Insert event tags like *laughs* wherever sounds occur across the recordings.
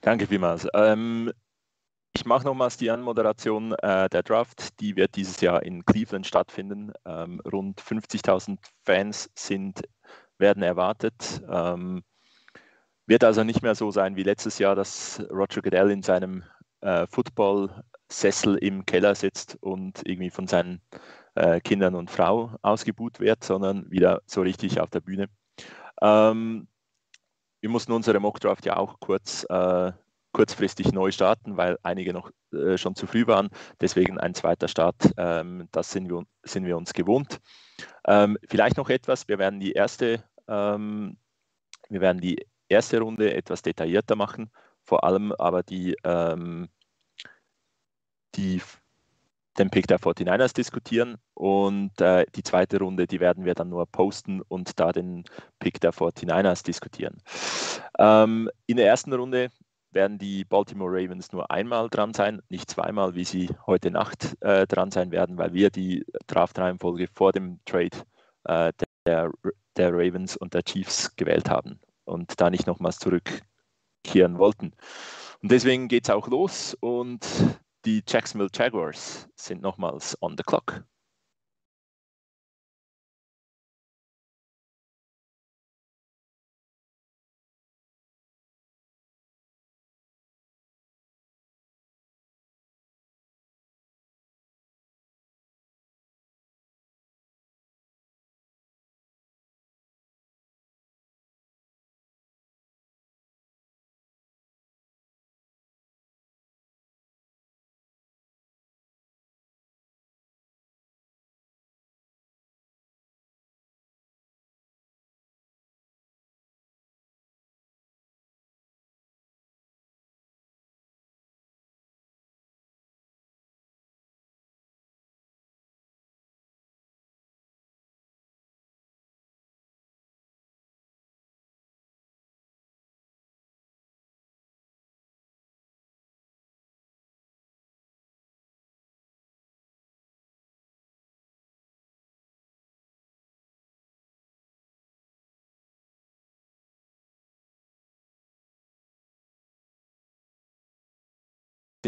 Danke vielmals. Ähm, ich mache nochmals die Anmoderation äh, der Draft. Die wird dieses Jahr in Cleveland stattfinden. Ähm, rund 50.000 Fans sind, werden erwartet. Ähm, wird also nicht mehr so sein wie letztes Jahr, dass Roger Goodell in seinem äh, Football-Sessel im Keller sitzt und irgendwie von seinen äh, Kindern und Frau ausgebuht wird, sondern wieder so richtig auf der Bühne. Ähm, wir mussten unsere Mockdraft ja auch kurz, äh, kurzfristig neu starten, weil einige noch äh, schon zu früh waren. Deswegen ein zweiter Start, ähm, das sind wir, sind wir uns gewohnt. Ähm, vielleicht noch etwas, wir werden die erste, ähm, wir werden die erste Runde etwas detaillierter machen, vor allem aber die, ähm, die den Pick der 49ers diskutieren und äh, die zweite Runde, die werden wir dann nur posten und da den Pick der 49ers diskutieren. Ähm, in der ersten Runde werden die Baltimore Ravens nur einmal dran sein, nicht zweimal, wie sie heute Nacht äh, dran sein werden, weil wir die Draft-Reihenfolge vor dem Trade äh, der, der Ravens und der Chiefs gewählt haben und da nicht nochmals zurückkehren wollten. Und deswegen geht es auch los und die Jacksonville Jaguars sind nochmals on the clock.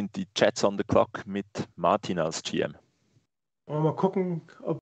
Sind die Chats on the Clock mit Martin als GM. Mal gucken, ob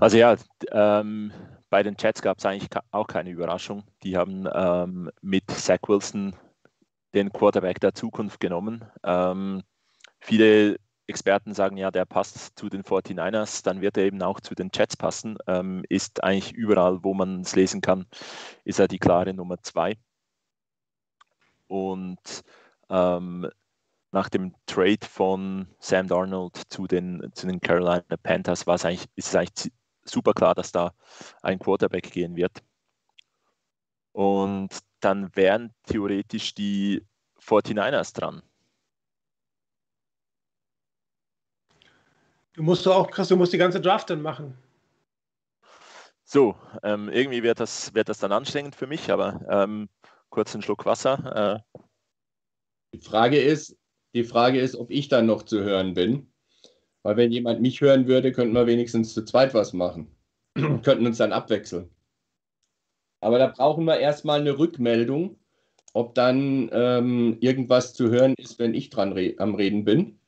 Also ja, ähm, bei den Chats gab es eigentlich auch keine Überraschung. Die haben ähm, mit Zach Wilson den Quarterback der Zukunft genommen. Ähm, viele Experten sagen ja, der passt zu den 49ers, dann wird er eben auch zu den Chats passen. Ähm, ist eigentlich überall, wo man es lesen kann, ist er die klare Nummer zwei. Und ähm, nach dem Trade von Sam Darnold zu den, zu den Carolina Panthers war es eigentlich, ist es eigentlich super klar, dass da ein Quarterback gehen wird. Und dann wären theoretisch die 49ers dran. Du musst du auch, Chris, du musst die ganze Draft dann machen. So, ähm, irgendwie wird das, wird das dann anstrengend für mich, aber ähm, kurz einen Schluck Wasser. Äh. Die Frage ist, die Frage ist, ob ich dann noch zu hören bin. Weil wenn jemand mich hören würde, könnten wir wenigstens zu zweit was machen. *clears throat* könnten uns dann abwechseln. Aber da brauchen wir erstmal eine Rückmeldung, ob dann ähm, irgendwas zu hören ist, wenn ich dran re am Reden bin.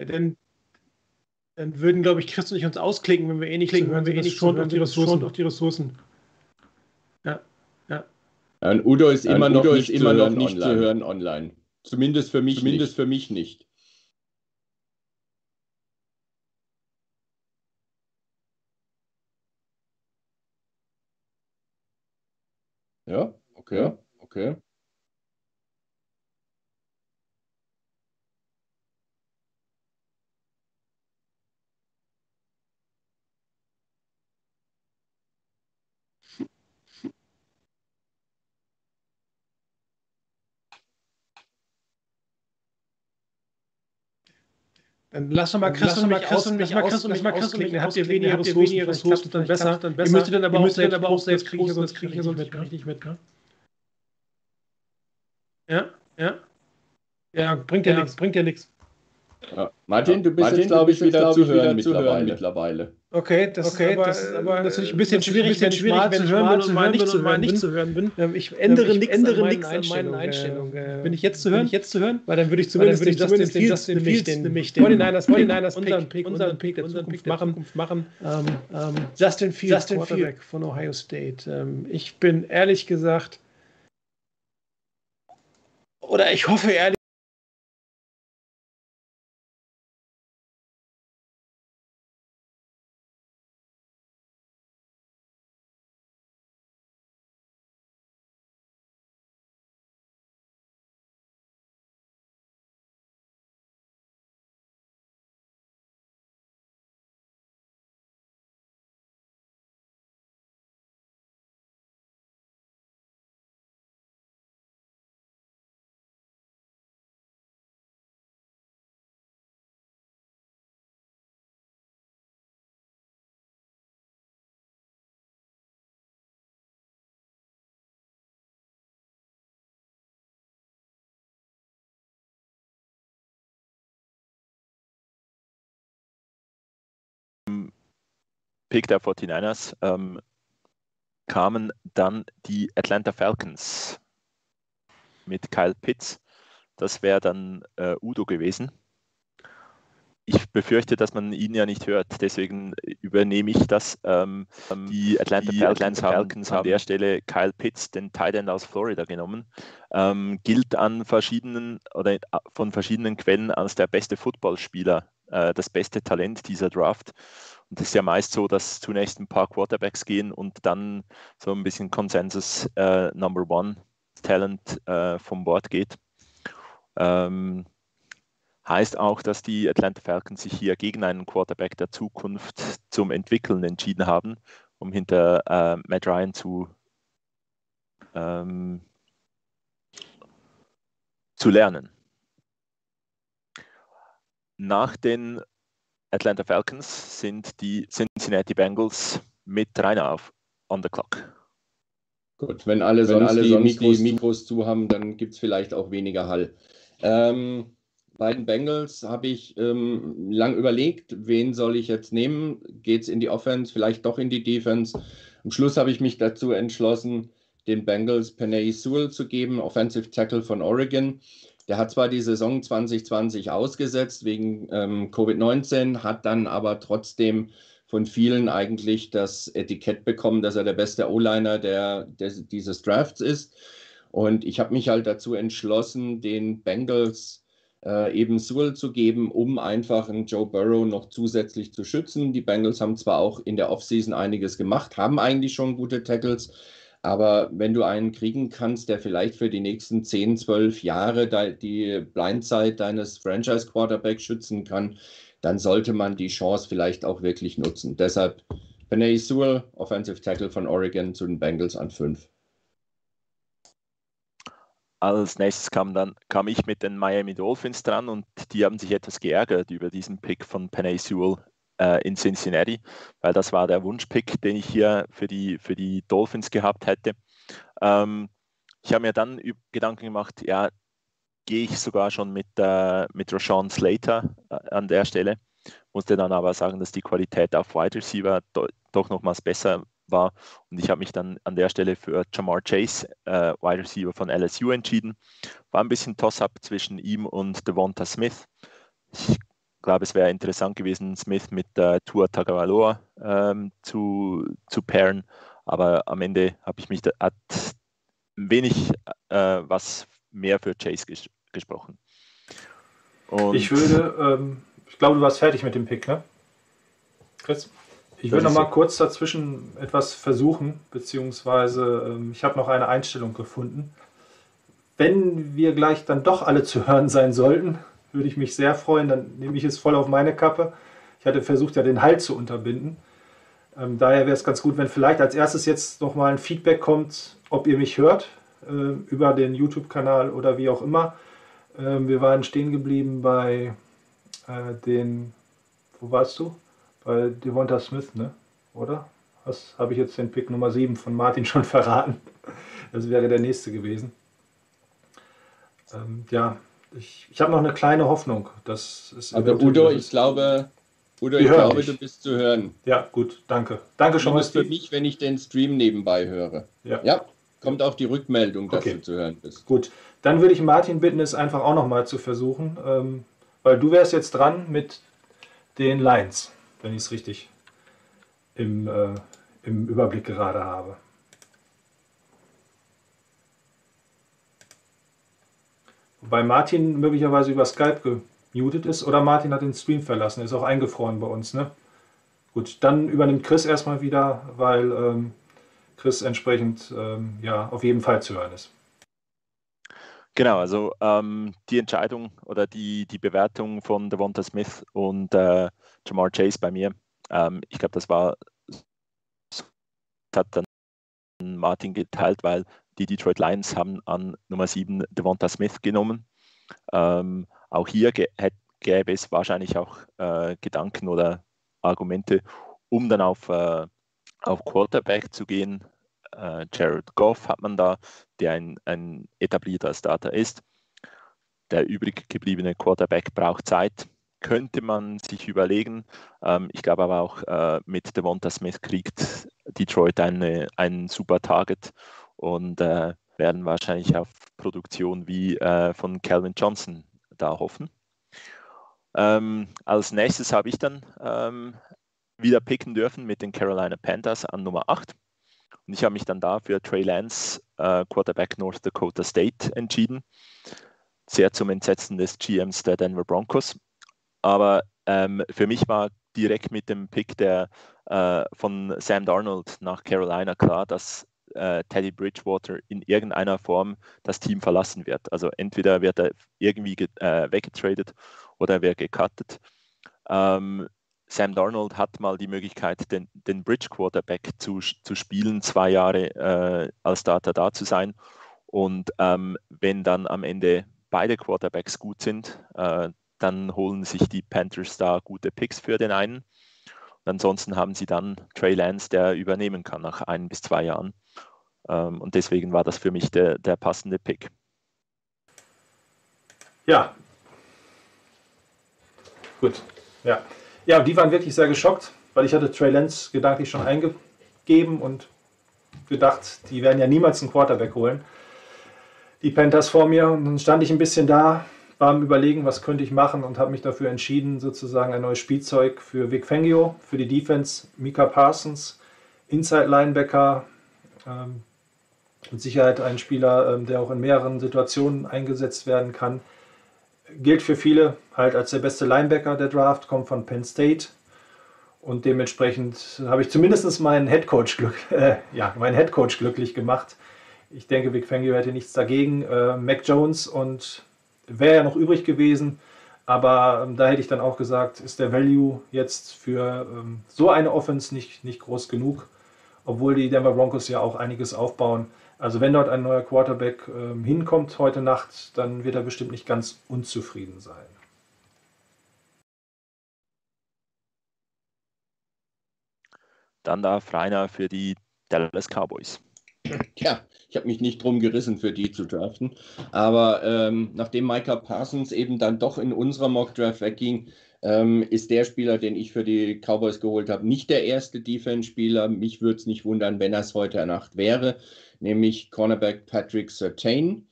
Ja, dann, dann würden, glaube ich, Chris und ich uns ausklicken, wenn wir eh nicht klicken, wenn wir eh nicht schont auch die Ressourcen. Auch die Ressourcen. Ja, ja. ja und Udo ist immer noch Udo nicht, immer noch nicht online. zu hören online. Zumindest für mich, Zumindest nicht. für mich nicht. Ja, okay, okay. Dann lass doch mal Chris und mich aus, mich mal Chris und mich ausklicken. Dann habt ihr weniger Ressourcen, dann besser. Dann besser. Ihr müsstet dann aber auch selbst, aber auch selbst kriegen, sonst kriege ich sonst richtig mit. Ja, ja. Ja, bringt ja nichts, bringt ja nichts. Ja. Martin, du bist Martin, jetzt, glaube ich, wieder, zu hören, mittlerweile. Okay, das, okay, ist, aber, das aber natürlich ein bisschen schwierig, bisschen schwierig wenn ich mal zu hören bin und mal nicht zu hören bin. Ähm, ich ändere nichts an, meinen Einstellungen. Äh, bin ich jetzt zu hören? Jetzt zu hören? Weil dann würde ich zumindest den Justin Fields nämlich den nämlich den 49ers unseren Pick unseren Pick der Zukunft machen. Ähm, ähm, Justin Fields Quarterback von Ohio State. Ich bin ehrlich gesagt oder ich hoffe ehrlich Pick der 49ers ähm, kamen dann die Atlanta Falcons mit Kyle Pitts. Das wäre dann äh, Udo gewesen. Ich befürchte, dass man ihn ja nicht hört, deswegen übernehme ich das. Ähm, die Atlanta, die Falcons, Falcons, haben an der Stelle Kyle Pitts, den Tight End aus Florida, genommen. Ähm, gilt an verschiedenen oder von verschiedenen Quellen als der beste Footballspieler, äh, das beste Talent dieser Draft. Und es ist ja meist so, dass zunächst ein paar Quarterbacks gehen und dann so ein bisschen Konsensus äh, Number One Talent äh, vom Bord geht. Ähm, heißt auch, dass die Atlanta Falcons sich hier gegen einen Quarterback der Zukunft zum Entwickeln entschieden haben, um hinter äh, Matt Ryan zu, ähm, zu lernen. Nach den Atlanta Falcons sind die Cincinnati Bengals mit rein auf on the clock. Gut, wenn alle, wenn alle die, Mikros, die Mikros zu haben, dann gibt es vielleicht auch weniger Hall. Ähm, bei den Bengals habe ich ähm, lang überlegt, wen soll ich jetzt nehmen? Geht es in die Offense, vielleicht doch in die Defense? Am Schluss habe ich mich dazu entschlossen, den Bengals Penay Sewell zu geben, Offensive Tackle von Oregon. Der hat zwar die Saison 2020 ausgesetzt wegen ähm, Covid-19, hat dann aber trotzdem von vielen eigentlich das Etikett bekommen, dass er der beste O-Liner der, der, dieses Drafts ist. Und ich habe mich halt dazu entschlossen, den Bengals äh, eben Sewell zu geben, um einfach einen Joe Burrow noch zusätzlich zu schützen. Die Bengals haben zwar auch in der Offseason einiges gemacht, haben eigentlich schon gute Tackles, aber wenn du einen kriegen kannst, der vielleicht für die nächsten 10, 12 Jahre die Blindzeit deines Franchise-Quarterbacks schützen kann, dann sollte man die Chance vielleicht auch wirklich nutzen. Deshalb Benay Sewell, Offensive Tackle von Oregon zu den Bengals an 5. Als nächstes kam, dann, kam ich mit den Miami Dolphins dran und die haben sich etwas geärgert über diesen Pick von Penny Sewell äh, in Cincinnati, weil das war der Wunschpick, den ich hier für die, für die Dolphins gehabt hätte. Ähm, ich habe mir dann Gedanken gemacht, ja, gehe ich sogar schon mit, äh, mit Rashawn Slater äh, an der Stelle. Musste dann aber sagen, dass die Qualität auf Wide Receiver do, doch nochmals besser war. Und ich habe mich dann an der Stelle für Jamar Chase, äh, Wide Receiver von LSU, entschieden. War ein bisschen Toss-up zwischen ihm und Devonta Smith. Ich glaube, es wäre interessant gewesen, Smith mit äh, Tua Tagovailoa ähm, zu, zu pairen, aber am Ende habe ich mich da, hat wenig äh, was mehr für Chase ges gesprochen. Und ich würde, ähm, ich glaube, du warst fertig mit dem Pick, ne? Chris? Ich würde noch mal kurz dazwischen etwas versuchen, beziehungsweise ähm, ich habe noch eine Einstellung gefunden. Wenn wir gleich dann doch alle zu hören sein sollten, würde ich mich sehr freuen. Dann nehme ich es voll auf meine Kappe. Ich hatte versucht, ja den Halt zu unterbinden. Ähm, daher wäre es ganz gut, wenn vielleicht als erstes jetzt noch mal ein Feedback kommt, ob ihr mich hört äh, über den YouTube-Kanal oder wie auch immer. Ähm, wir waren stehen geblieben bei äh, den, wo warst du? Bei Devonta Smith, ne? Oder? Was habe ich jetzt den Pick Nummer 7 von Martin *laughs* schon verraten? Das wäre der nächste gewesen. Ähm, ja, ich, ich habe noch eine kleine Hoffnung. Dass es Aber Udo, ich glaube, Udo, ich glaube, dich. du bist zu hören. Ja, gut, danke. Danke schon mal. für mich, wenn ich den Stream nebenbei höre. Ja. ja kommt auch die Rückmeldung, dass okay. du zu hören bist. Gut, dann würde ich Martin bitten, es einfach auch nochmal zu versuchen, ähm, weil du wärst jetzt dran mit den Lines, wenn ich es richtig im, äh, im Überblick gerade habe. Wobei Martin möglicherweise über Skype gemutet ist oder Martin hat den Stream verlassen, ist auch eingefroren bei uns. Ne? Gut, dann übernimmt Chris erstmal wieder, weil ähm, Chris entsprechend ähm, ja, auf jeden Fall zu hören ist. Genau, also ähm, die Entscheidung oder die, die Bewertung von Devonta Smith und äh, Jamar Chase bei mir, ähm, ich glaube, das war, das hat dann Martin geteilt, weil die Detroit Lions haben an Nummer 7 Devonta Smith genommen. Ähm, auch hier gäbe es wahrscheinlich auch äh, Gedanken oder Argumente, um dann auf, äh, auf Quarterback zu gehen. Äh, Jared Goff hat man da, der ein, ein etablierter Starter ist. Der übrig gebliebene Quarterback braucht Zeit, könnte man sich überlegen. Ähm, ich glaube aber auch äh, mit Devonta Smith kriegt Detroit eine, einen super Target und äh, werden wahrscheinlich auf Produktion wie äh, von Calvin Johnson da hoffen. Ähm, als nächstes habe ich dann ähm, wieder picken dürfen mit den Carolina Panthers an Nummer 8. Und ich habe mich dann da für Trey Lance, äh, Quarterback North Dakota State, entschieden. Sehr zum Entsetzen des GMs der Denver Broncos. Aber ähm, für mich war direkt mit dem Pick der, äh, von Sam Darnold nach Carolina klar, dass äh, Teddy Bridgewater in irgendeiner Form das Team verlassen wird. Also entweder wird er irgendwie äh, weggetradet oder er wird gecuttet. Ähm, Sam Darnold hat mal die Möglichkeit, den, den Bridge Quarterback zu, zu spielen, zwei Jahre äh, als Starter da zu sein. Und ähm, wenn dann am Ende beide Quarterbacks gut sind, äh, dann holen sich die Panthers da gute Picks für den einen. Und ansonsten haben sie dann Trey Lance, der übernehmen kann nach ein bis zwei Jahren. Ähm, und deswegen war das für mich der, der passende Pick. Ja. Gut. Ja. Ja, die waren wirklich sehr geschockt, weil ich hatte Trey Lance gedanklich schon eingegeben und gedacht, die werden ja niemals einen Quarterback holen. Die Panthers vor mir und dann stand ich ein bisschen da, war am Überlegen, was könnte ich machen und habe mich dafür entschieden, sozusagen ein neues Spielzeug für Vic Fangio, für die Defense, Mika Parsons, Inside Linebacker, ähm, mit Sicherheit ein Spieler, ähm, der auch in mehreren Situationen eingesetzt werden kann. Gilt für viele halt als der beste Linebacker der Draft, kommt von Penn State. Und dementsprechend habe ich zumindest meinen Headcoach, glück, *laughs* äh, ja, meinen Headcoach glücklich gemacht. Ich denke, Vic Fangio hätte nichts dagegen. Äh, Mac Jones und wäre ja noch übrig gewesen. Aber ähm, da hätte ich dann auch gesagt, ist der Value jetzt für ähm, so eine Offense nicht, nicht groß genug, obwohl die Denver Broncos ja auch einiges aufbauen. Also wenn dort ein neuer Quarterback ähm, hinkommt heute Nacht, dann wird er bestimmt nicht ganz unzufrieden sein. Dann darf Rainer für die Dallas Cowboys. Ja, ich habe mich nicht drum gerissen, für die zu draften. Aber ähm, nachdem Micah Parsons eben dann doch in unserer Mock Draft wegging, ähm, ist der Spieler, den ich für die Cowboys geholt habe, nicht der erste Defense-Spieler. Mich würde es nicht wundern, wenn es heute Nacht wäre, nämlich Cornerback Patrick Sertain.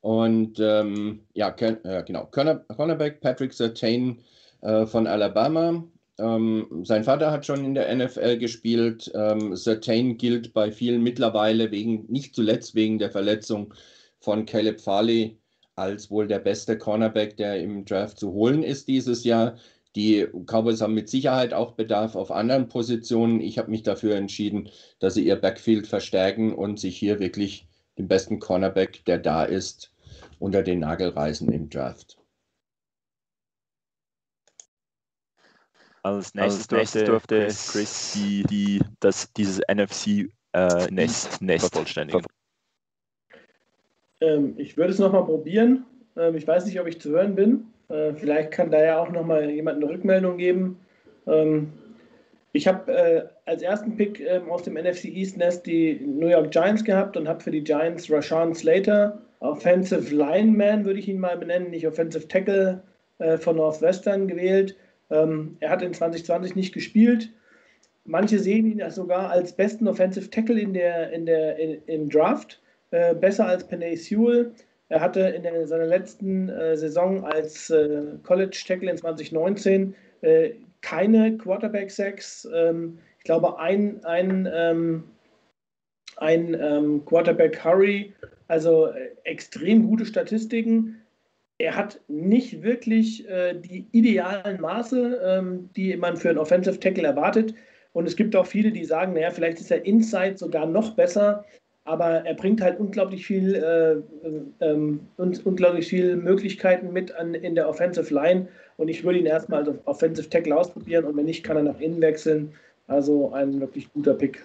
Und ähm, ja, äh, genau, Cornerback Patrick Sertain äh, von Alabama. Ähm, sein Vater hat schon in der NFL gespielt. Ähm, Certain gilt bei vielen mittlerweile wegen, nicht zuletzt wegen der Verletzung von Caleb Farley als wohl der beste Cornerback, der im Draft zu holen ist dieses Jahr. Die Cowboys haben mit Sicherheit auch Bedarf auf anderen Positionen. Ich habe mich dafür entschieden, dass sie ihr Backfield verstärken und sich hier wirklich den besten Cornerback, der da ist, unter den Nagel reißen im Draft. Als nächstes, durfte, durfte Chris die, die, das, dieses NFC-Nest äh, vervollständigen. Ähm, ich würde es nochmal probieren. Ähm, ich weiß nicht, ob ich zu hören bin. Äh, vielleicht kann da ja auch nochmal jemand eine Rückmeldung geben. Ähm, ich habe äh, als ersten Pick äh, aus dem NFC East Nest die New York Giants gehabt und habe für die Giants Rashawn Slater, Offensive Lineman würde ich ihn mal benennen, nicht Offensive Tackle äh, von Northwestern gewählt. Ähm, er hat in 2020 nicht gespielt. Manche sehen ihn sogar als besten Offensive Tackle in der, in der, in, im Draft, äh, besser als Penay Sewell. Er hatte in der, seiner letzten äh, Saison als äh, College Tackle in 2019 äh, keine Quarterback-Sacks. Ähm, ich glaube, ein, ein, ähm, ein ähm, Quarterback-Hurry, also äh, extrem gute Statistiken. Er hat nicht wirklich äh, die idealen Maße, ähm, die man für einen Offensive Tackle erwartet. Und es gibt auch viele, die sagen, naja, vielleicht ist er Inside sogar noch besser aber er bringt halt unglaublich viel, äh, ähm, unglaublich viele Möglichkeiten mit an, in der Offensive Line und ich würde ihn erstmal als Offensive Tackle ausprobieren und wenn nicht, kann er nach innen wechseln. Also ein wirklich guter Pick.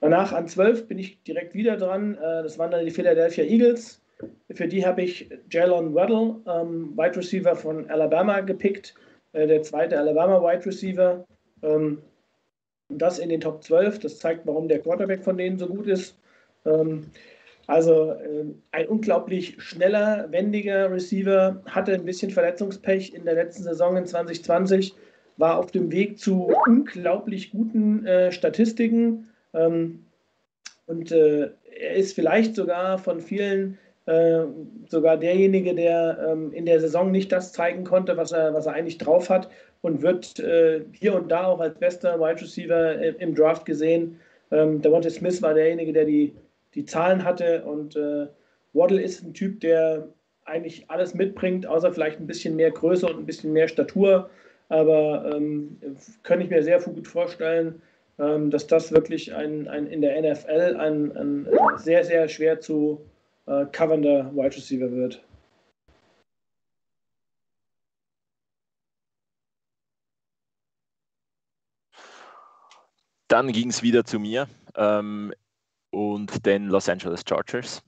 Danach an 12 bin ich direkt wieder dran. Äh, das waren dann die Philadelphia Eagles. Für die habe ich Jalen Waddle, ähm, Wide Receiver von Alabama, gepickt. Äh, der zweite Alabama Wide Receiver. Ähm, das in den Top 12, das zeigt, warum der Quarterback von denen so gut ist. Ähm, also äh, ein unglaublich schneller, wendiger Receiver, hatte ein bisschen Verletzungspech in der letzten Saison in 2020, war auf dem Weg zu unglaublich guten äh, Statistiken. Ähm, und äh, er ist vielleicht sogar von vielen äh, sogar derjenige, der ähm, in der Saison nicht das zeigen konnte, was er, was er eigentlich drauf hat und wird äh, hier und da auch als bester Wide Receiver im Draft gesehen. Ähm, Devontae Smith war derjenige, der die, die Zahlen hatte und äh, Waddle ist ein Typ, der eigentlich alles mitbringt, außer vielleicht ein bisschen mehr Größe und ein bisschen mehr Statur. Aber ähm, kann ich mir sehr gut vorstellen, ähm, dass das wirklich ein, ein, in der NFL ein, ein sehr, sehr schwer zu äh, covernder Wide Receiver wird. Dann ging es wieder zu mir ähm, und den Los Angeles Chargers.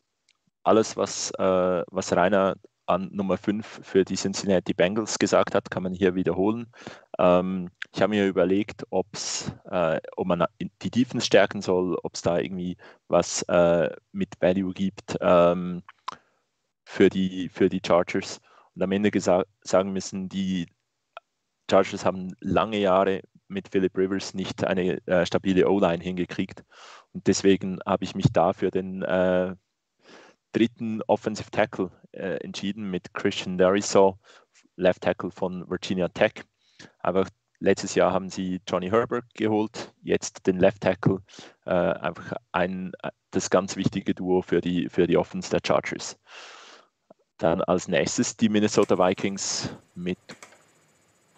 Alles, was, äh, was Rainer an Nummer 5 für die Cincinnati Bengals gesagt hat, kann man hier wiederholen. Ähm, ich habe mir überlegt, ob's, äh, ob man die Defense stärken soll, ob es da irgendwie was äh, mit Value gibt ähm, für, die, für die Chargers. Und am Ende sagen müssen, die Chargers haben lange Jahre mit Philip Rivers nicht eine äh, stabile O-Line hingekriegt. Und deswegen habe ich mich da für den äh, dritten Offensive Tackle äh, entschieden mit Christian Darisaw, Left Tackle von Virginia Tech. Aber letztes Jahr haben sie Johnny Herbert geholt, jetzt den Left Tackle. Äh, einfach ein, das ganz wichtige Duo für die, für die Offense der Chargers. Dann als nächstes die Minnesota Vikings mit.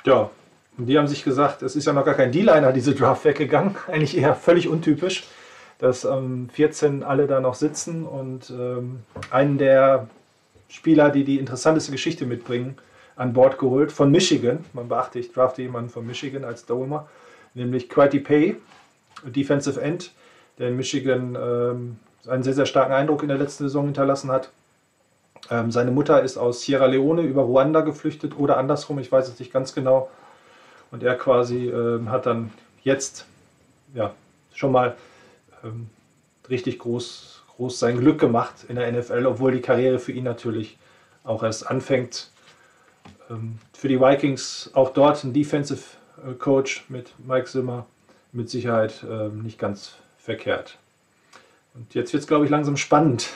Ja, die haben sich gesagt, es ist ja noch gar kein D-Liner diese Draft weggegangen. *laughs* Eigentlich eher völlig untypisch, dass ähm, 14 alle da noch sitzen und ähm, einen der Spieler, die die interessanteste Geschichte mitbringen, an Bord geholt von Michigan. Man beachte, ich drafte jemanden von Michigan als Domer, nämlich Quitey Pay, Defensive End, der in Michigan ähm, einen sehr, sehr starken Eindruck in der letzten Saison hinterlassen hat. Ähm, seine Mutter ist aus Sierra Leone über Ruanda geflüchtet oder andersrum, ich weiß es nicht ganz genau. Und er quasi ähm, hat dann jetzt ja, schon mal ähm, richtig groß, groß sein Glück gemacht in der NFL, obwohl die Karriere für ihn natürlich auch erst anfängt. Ähm, für die Vikings auch dort ein Defensive äh, Coach mit Mike Zimmer mit Sicherheit ähm, nicht ganz verkehrt. Und jetzt wird es, glaube ich, langsam spannend.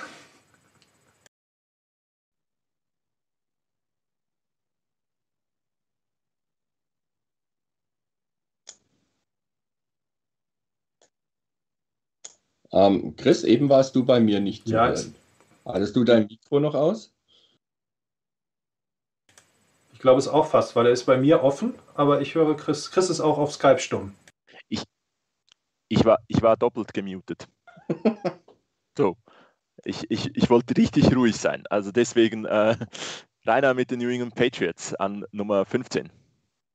Ähm, Chris, eben warst du bei mir nicht zu ja, hören. Hattest du dein Mikro noch aus? Ich glaube es auch fast, weil er ist bei mir offen, aber ich höre Chris. Chris ist auch auf Skype stumm. Ich, ich, war, ich war doppelt gemutet. *laughs* so. Ich, ich, ich wollte richtig ruhig sein. Also deswegen äh, Rainer mit den New England Patriots an Nummer 15.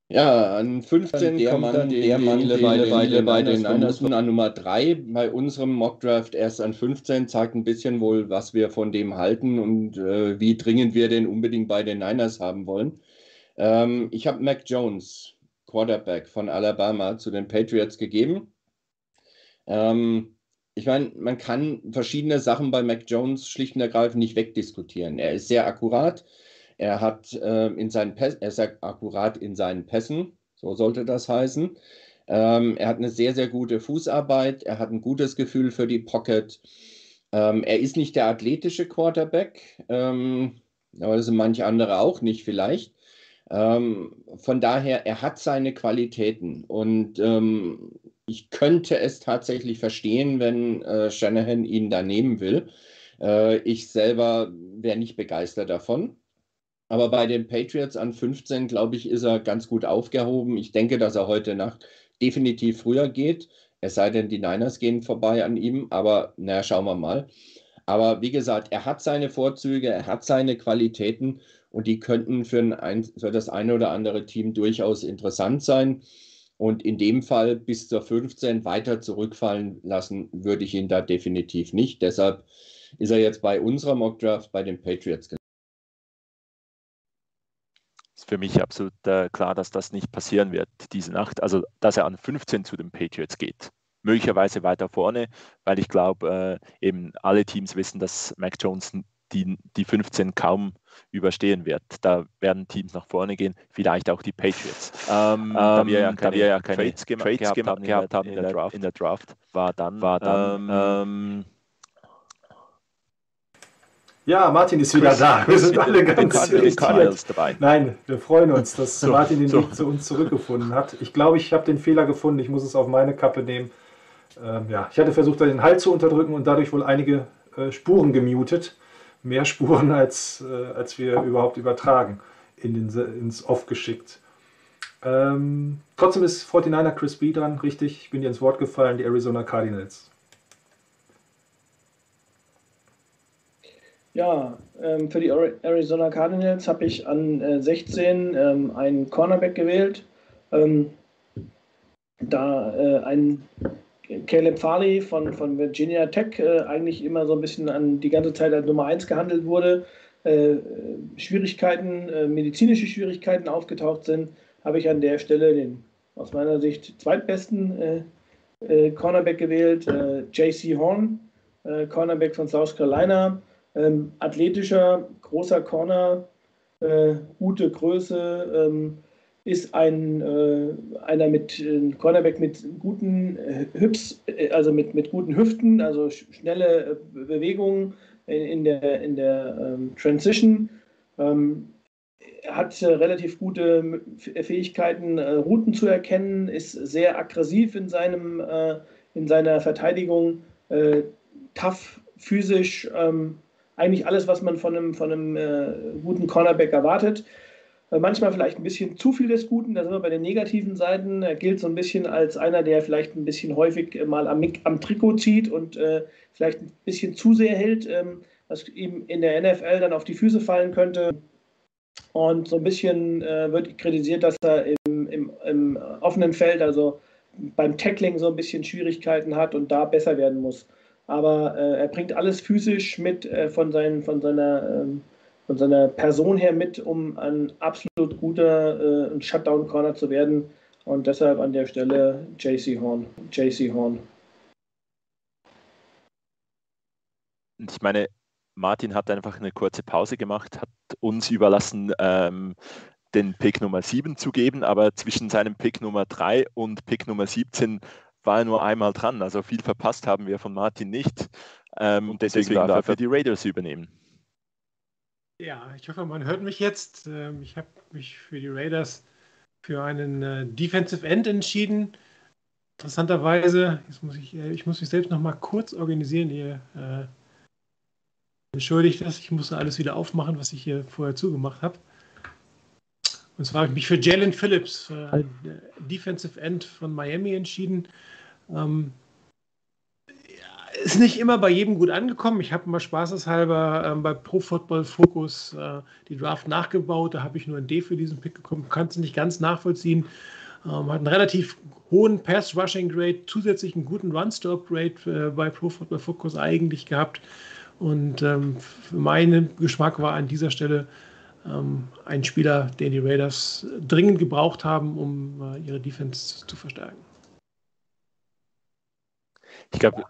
Ja, an 15 der kommt Mann, dann der Mann, den bei, bei, bei den Niners an Nummer 3. Bei unserem Mockdraft erst an 15 zeigt ein bisschen wohl, was wir von dem halten und äh, wie dringend wir den unbedingt bei den Niners haben wollen. Ähm, ich habe Mac Jones, Quarterback von Alabama, zu den Patriots gegeben. Ähm, ich meine, man kann verschiedene Sachen bei Mac Jones schlicht und ergreifend nicht wegdiskutieren. Er ist sehr akkurat. Er hat äh, in seinen Pässen, er ist akkurat in seinen Pässen, so sollte das heißen. Ähm, er hat eine sehr, sehr gute Fußarbeit. Er hat ein gutes Gefühl für die Pocket. Ähm, er ist nicht der athletische Quarterback, ähm, aber das sind manche andere auch nicht vielleicht. Ähm, von daher, er hat seine Qualitäten und ähm, ich könnte es tatsächlich verstehen, wenn äh, Shanahan ihn da nehmen will. Äh, ich selber wäre nicht begeistert davon. Aber bei den Patriots an 15, glaube ich, ist er ganz gut aufgehoben. Ich denke, dass er heute Nacht definitiv früher geht. Es sei denn, die Niners gehen vorbei an ihm. Aber naja, schauen wir mal. Aber wie gesagt, er hat seine Vorzüge, er hat seine Qualitäten und die könnten für, ein, für das eine oder andere Team durchaus interessant sein. Und in dem Fall bis zur 15 weiter zurückfallen lassen würde ich ihn da definitiv nicht. Deshalb ist er jetzt bei unserer Mockdraft bei den Patriots ist für mich absolut äh, klar, dass das nicht passieren wird diese Nacht. Also, dass er an 15 zu den Patriots geht. Möglicherweise weiter vorne, weil ich glaube, äh, eben alle Teams wissen, dass Mac Jones die, die 15 kaum überstehen wird. Da werden Teams nach vorne gehen, vielleicht auch die Patriots. Ähm, da wir ja ähm, keine, wir ja keine Trades, Trades gehabt, gehabt, haben, gehabt haben in, der, Draft, in der Draft, war dann, war dann ähm, ähm ja, Martin ist wieder da. Wir sind alle ganz irritiert. Nein, wir freuen uns, dass so, Martin den so. Weg zu uns zurückgefunden hat. Ich glaube, ich habe den Fehler gefunden. Ich muss es auf meine Kappe nehmen. Ähm, ja, ich hatte versucht, den Halt zu unterdrücken und dadurch wohl einige äh, Spuren gemutet. Mehr Spuren, als, äh, als wir überhaupt übertragen, in den, ins Off geschickt. Ähm, trotzdem ist 49er Chris B dran, richtig. Ich bin dir ins Wort gefallen, die Arizona Cardinals. Ja, ähm, für die Arizona Cardinals habe ich an äh, 16 ähm, einen Cornerback gewählt. Ähm, da äh, ein Caleb Farley von, von Virginia Tech äh, eigentlich immer so ein bisschen an die ganze Zeit als Nummer 1 gehandelt wurde, äh, Schwierigkeiten, äh, medizinische Schwierigkeiten aufgetaucht sind, habe ich an der Stelle den aus meiner Sicht zweitbesten äh, Cornerback gewählt, JC Horn, Cornerback von South Carolina. Ähm, athletischer, großer Corner, äh, gute Größe, ähm, ist ein äh, einer mit äh, Cornerback mit guten äh, Hüps, äh, also mit, mit guten Hüften, also schnelle äh, Bewegungen in, in, der, in der ähm, Transition. Ähm, hat relativ gute Fähigkeiten, Routen zu erkennen, ist sehr aggressiv in, seinem, in seiner Verteidigung, tough, physisch, ähm, eigentlich alles, was man von einem, von einem äh, guten Cornerback erwartet. Äh, manchmal vielleicht ein bisschen zu viel des Guten, da sind wir bei den negativen Seiten. Er gilt so ein bisschen als einer, der vielleicht ein bisschen häufig mal am, am Trikot zieht und äh, vielleicht ein bisschen zu sehr hält, ähm, was ihm in der NFL dann auf die Füße fallen könnte. Und so ein bisschen äh, wird kritisiert, dass er im, im, im offenen Feld, also beim Tackling, so ein bisschen Schwierigkeiten hat und da besser werden muss aber äh, er bringt alles physisch mit äh, von, seinen, von, seiner, ähm, von seiner Person her mit, um ein absolut guter äh, Shutdown-Corner zu werden. Und deshalb an der Stelle JC Horn. JC Horn. Ich meine, Martin hat einfach eine kurze Pause gemacht, hat uns überlassen, ähm, den Pick Nummer 7 zu geben, aber zwischen seinem Pick Nummer 3 und Pick Nummer 17 war er nur einmal dran. Also viel verpasst haben wir von Martin nicht. Ähm, und deswegen, deswegen darf er die Raiders übernehmen. Ja, ich hoffe, man hört mich jetzt. Ähm, ich habe mich für die Raiders für einen äh, Defensive End entschieden. interessanterweise, jetzt muss ich, äh, ich muss mich selbst noch mal kurz organisieren hier. Äh, entschuldigt das, ich musste alles wieder aufmachen, was ich hier vorher zugemacht habe. Und zwar habe ich mich für Jalen Phillips, äh, Defensive End von Miami, entschieden. Ähm, ist nicht immer bei jedem gut angekommen. Ich habe mal spaßeshalber ähm, bei Pro Football Focus äh, die Draft nachgebaut. Da habe ich nur ein D für diesen Pick bekommen. Kannst du nicht ganz nachvollziehen. Ähm, hat einen relativ hohen Pass-Rushing-Grade, zusätzlich einen guten Run-Stop-Grade äh, bei Pro Football Focus eigentlich gehabt. Und ähm, für meinen Geschmack war an dieser Stelle ähm, ein Spieler, den die Raiders dringend gebraucht haben, um äh, ihre Defense zu verstärken. Ich glaube,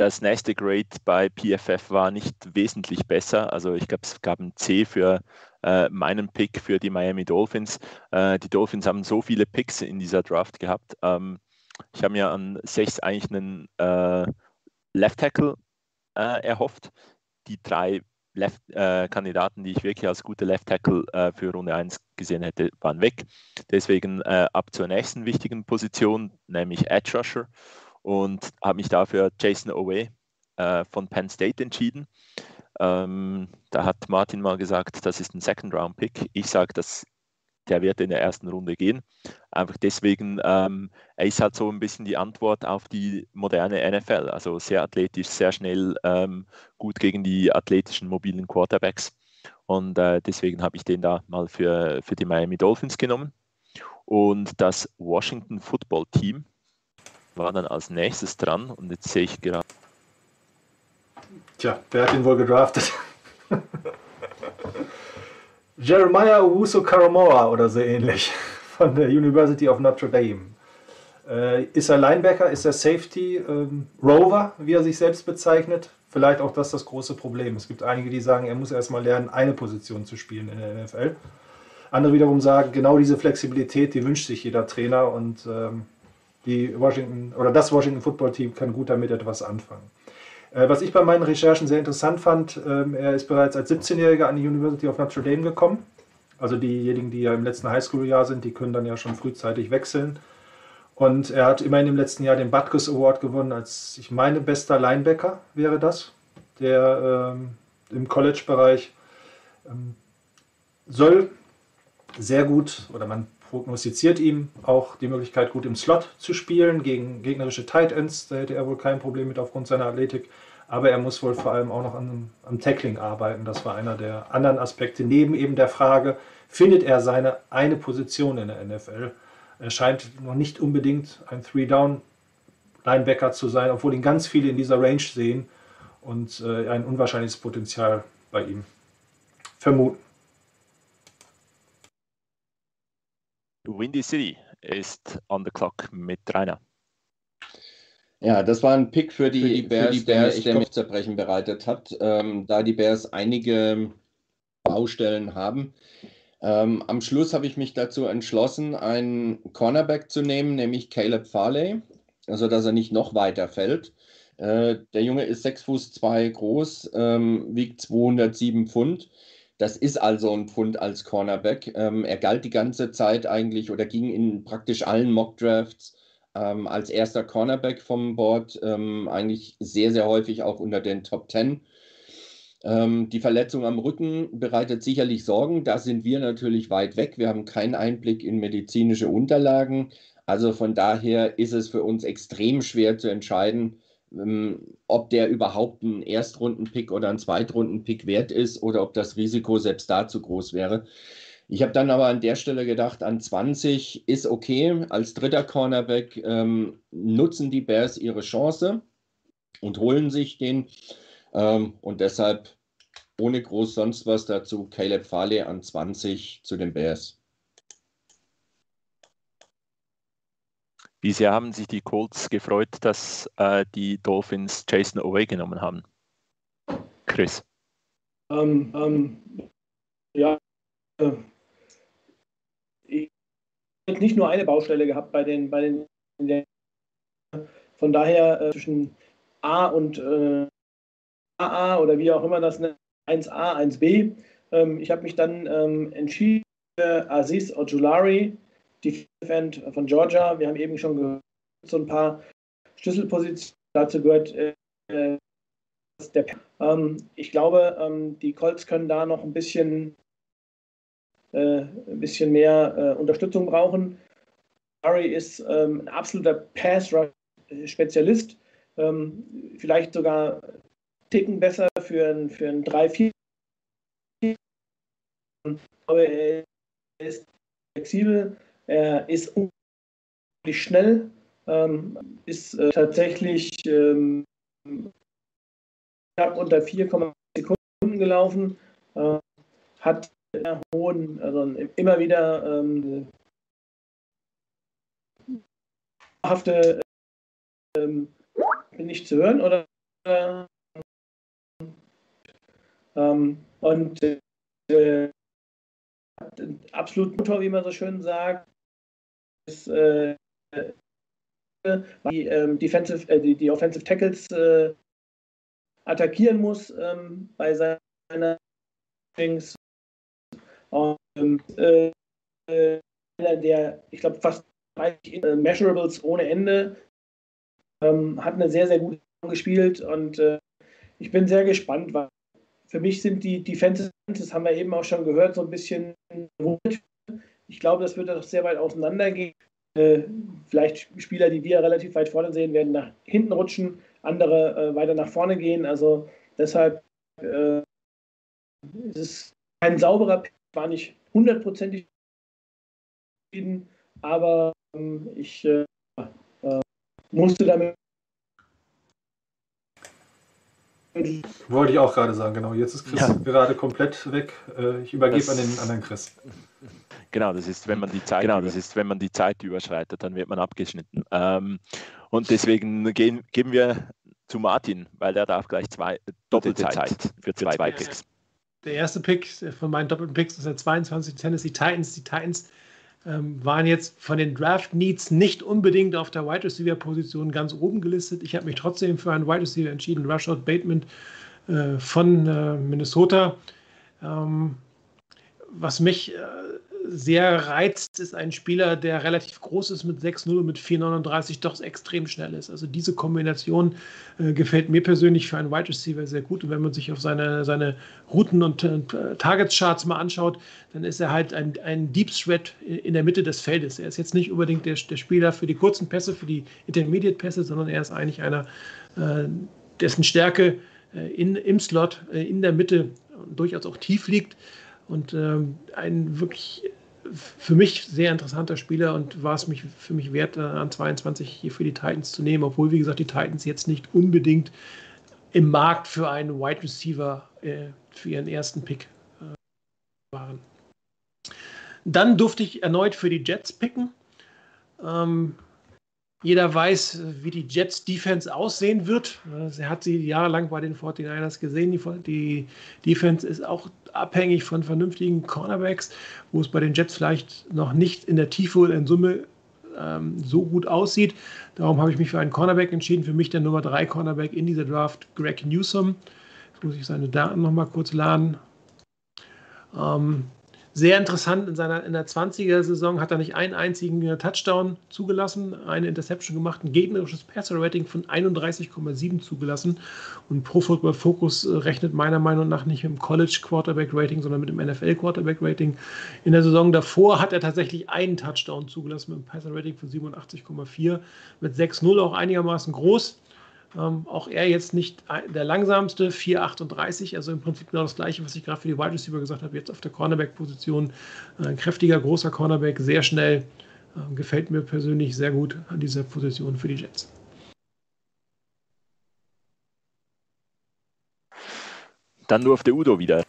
das nächste Grade bei PFF war nicht wesentlich besser. Also ich glaube, es gab ein C für äh, meinen Pick für die Miami Dolphins. Äh, die Dolphins haben so viele Picks in dieser Draft gehabt. Ähm, ich habe mir an sechs eigentlich einen äh, Left Tackle äh, erhofft. Die drei Left, äh, Kandidaten, die ich wirklich als gute Left Tackle äh, für Runde 1 gesehen hätte, waren weg. Deswegen ab zur nächsten wichtigen Position, nämlich Edge Rusher und habe mich dafür Jason Owe äh, von Penn State entschieden. Ähm, da hat Martin mal gesagt, das ist ein Second-Round-Pick. Ich sage, dass der wird in der ersten Runde gehen. Einfach deswegen, ähm, er ist halt so ein bisschen die Antwort auf die moderne NFL. Also sehr athletisch, sehr schnell, ähm, gut gegen die athletischen mobilen Quarterbacks. Und äh, deswegen habe ich den da mal für, für die Miami Dolphins genommen. Und das Washington Football Team war dann als nächstes dran und jetzt sehe ich gerade. Tja, wer hat ihn wohl gedraftet? *laughs* Jeremiah Owusu Karamora oder so ähnlich *laughs* von der University of Notre Dame. Äh, ist er Linebacker, ist er Safety, ähm, Rover, wie er sich selbst bezeichnet? Vielleicht auch das das große Problem. Es gibt einige, die sagen, er muss erstmal lernen, eine Position zu spielen in der NFL. Andere wiederum sagen, genau diese Flexibilität, die wünscht sich jeder Trainer und ähm, die Washington oder das Washington Football Team kann gut damit etwas anfangen. Äh, was ich bei meinen Recherchen sehr interessant fand, ähm, er ist bereits als 17-Jähriger an die University of Notre Dame gekommen. Also diejenigen, die ja im letzten Highschool-Jahr sind, die können dann ja schon frühzeitig wechseln. Und er hat immerhin im letzten Jahr den Butkus Award gewonnen, als ich meine, bester Linebacker wäre das, der ähm, im College-Bereich ähm, soll sehr gut, oder man prognostiziert ihm auch die Möglichkeit, gut im Slot zu spielen gegen gegnerische Tight Ends. Da hätte er wohl kein Problem mit aufgrund seiner Athletik. Aber er muss wohl vor allem auch noch an, am Tackling arbeiten. Das war einer der anderen Aspekte. Neben eben der Frage, findet er seine eine Position in der NFL? Er scheint noch nicht unbedingt ein Three-Down-Linebacker zu sein, obwohl ihn ganz viele in dieser Range sehen und äh, ein unwahrscheinliches Potenzial bei ihm vermuten. Windy City ist on the clock mit Rainer. Ja, das war ein Pick für die, für die Bears, für die Bears der, mich Zerbrechen bereitet hat, ähm, da die Bears einige Baustellen haben. Ähm, am Schluss habe ich mich dazu entschlossen, einen Cornerback zu nehmen, nämlich Caleb Farley, also dass er nicht noch weiter fällt. Äh, der Junge ist 6 Fuß 2 groß, ähm, wiegt 207 Pfund das ist also ein Pfund als Cornerback. Ähm, er galt die ganze Zeit eigentlich oder ging in praktisch allen Mockdrafts ähm, als erster Cornerback vom Board, ähm, eigentlich sehr, sehr häufig auch unter den Top 10. Ähm, die Verletzung am Rücken bereitet sicherlich Sorgen. Da sind wir natürlich weit weg. Wir haben keinen Einblick in medizinische Unterlagen. Also von daher ist es für uns extrem schwer zu entscheiden, ob der überhaupt ein Erstrunden-Pick oder ein Zweitrunden-Pick wert ist oder ob das Risiko selbst da zu groß wäre. Ich habe dann aber an der Stelle gedacht, an 20 ist okay. Als dritter Cornerback ähm, nutzen die Bears ihre Chance und holen sich den. Ähm, und deshalb ohne groß sonst was dazu Caleb Farley an 20 zu den Bears. Wie sehr haben sich die Colts gefreut, dass äh, die Dolphins Jason Away genommen haben? Chris. Ähm, ähm, ja, äh, ich habe nicht nur eine Baustelle gehabt bei den, bei den von daher äh, zwischen A und äh, AA oder wie auch immer das nennt, 1A, 1B. Ähm, ich habe mich dann ähm, entschieden, Aziz Ojulari, Defense von Georgia. Wir haben eben schon gehört, so ein paar Schlüsselpositionen. Dazu gehört äh, der ähm, Ich glaube, ähm, die Colts können da noch ein bisschen, äh, ein bisschen mehr äh, Unterstützung brauchen. Murray ist ähm, ein absoluter Pass-Spezialist, ähm, vielleicht sogar einen Ticken besser für ein, für ein 3-4. Aber er ist flexibel, er ist unglaublich schnell, ähm, ist äh, tatsächlich ähm, knapp unter 4,6 Sekunden gelaufen, äh, hat hohen, also immer wieder ähm, hafte ähm, nicht zu hören oder äh, ähm, und äh, absolut Motor, wie man so schön sagt, ist, äh, die, ähm, Defensive, äh, die, die Offensive Tackles äh, attackieren muss ähm, bei seiner Dings. Und, äh, der, ich glaube, fast 30 äh, Measurables ohne Ende, ähm, hat eine sehr, sehr gute Saison gespielt und äh, ich bin sehr gespannt, weil für mich sind die Defenses, das haben wir eben auch schon gehört, so ein bisschen ich glaube, das wird doch sehr weit auseinandergehen. Äh, vielleicht Spieler, die wir relativ weit vorne sehen, werden nach hinten rutschen, andere äh, weiter nach vorne gehen. Also deshalb äh, ist es kein sauberer Pick, war nicht hundertprozentig aber ähm, ich äh, äh, musste damit. Wollte ich auch gerade sagen, genau. Jetzt ist Chris ja. gerade komplett weg. Äh, ich übergebe das, an den anderen Chris. Genau, das ist, wenn man die Zeit, genau, das ist, wenn man die Zeit überschreitet, dann wird man abgeschnitten. Ähm, und deswegen gehen, geben wir zu Martin, weil der darf gleich zwei Doppelzeit Zeit für zwei, zwei Picks. Der erste Pick von meinen doppelten Picks ist der 22 Tennessee Titans. Die Titans ähm, waren jetzt von den Draft Needs nicht unbedingt auf der Wide Receiver Position ganz oben gelistet. Ich habe mich trotzdem für einen Wide Receiver entschieden, Rashad Bateman äh, von äh, Minnesota. Ähm, was mich äh, sehr reizt, ist ein Spieler, der relativ groß ist mit 6-0 und mit 4,39 doch extrem schnell ist. Also diese Kombination äh, gefällt mir persönlich für einen Wide Receiver sehr gut. Und wenn man sich auf seine, seine Routen und äh, Targets-Charts mal anschaut, dann ist er halt ein, ein Deep Threat in der Mitte des Feldes. Er ist jetzt nicht unbedingt der, der Spieler für die kurzen Pässe, für die Intermediate-Pässe, sondern er ist eigentlich einer, äh, dessen Stärke äh, in, im Slot, äh, in der Mitte durchaus auch tief liegt und ähm, ein wirklich für mich sehr interessanter Spieler und war es mich, für mich wert, äh, an 22 hier für die Titans zu nehmen, obwohl, wie gesagt, die Titans jetzt nicht unbedingt im Markt für einen Wide Receiver äh, für ihren ersten Pick äh, waren. Dann durfte ich erneut für die Jets picken. Ähm, jeder weiß, wie die Jets Defense aussehen wird. Er hat sie jahrelang bei den 49ers gesehen. Die, die Defense ist auch abhängig von vernünftigen Cornerbacks, wo es bei den Jets vielleicht noch nicht in der Tiefe oder in Summe ähm, so gut aussieht. Darum habe ich mich für einen Cornerback entschieden. Für mich der Nummer 3 Cornerback in dieser Draft, Greg Newsom. Jetzt muss ich seine Daten nochmal kurz laden. Ähm, sehr interessant, in, seiner, in der 20er-Saison hat er nicht einen einzigen Touchdown zugelassen, eine Interception gemacht, ein gegnerisches Passer-Rating von 31,7 zugelassen. Und Pro Football Focus äh, rechnet meiner Meinung nach nicht mit dem College Quarterback Rating, sondern mit dem NFL Quarterback Rating. In der Saison davor hat er tatsächlich einen Touchdown zugelassen mit einem Passer-Rating von 87,4, mit 6-0 auch einigermaßen groß. Ähm, auch er jetzt nicht der langsamste, 4,38, also im Prinzip genau das gleiche, was ich gerade für die Wide Receiver gesagt habe, jetzt auf der Cornerback-Position. Ein kräftiger, großer Cornerback, sehr schnell. Ähm, gefällt mir persönlich sehr gut an dieser Position für die Jets. Dann nur auf der Udo wieder.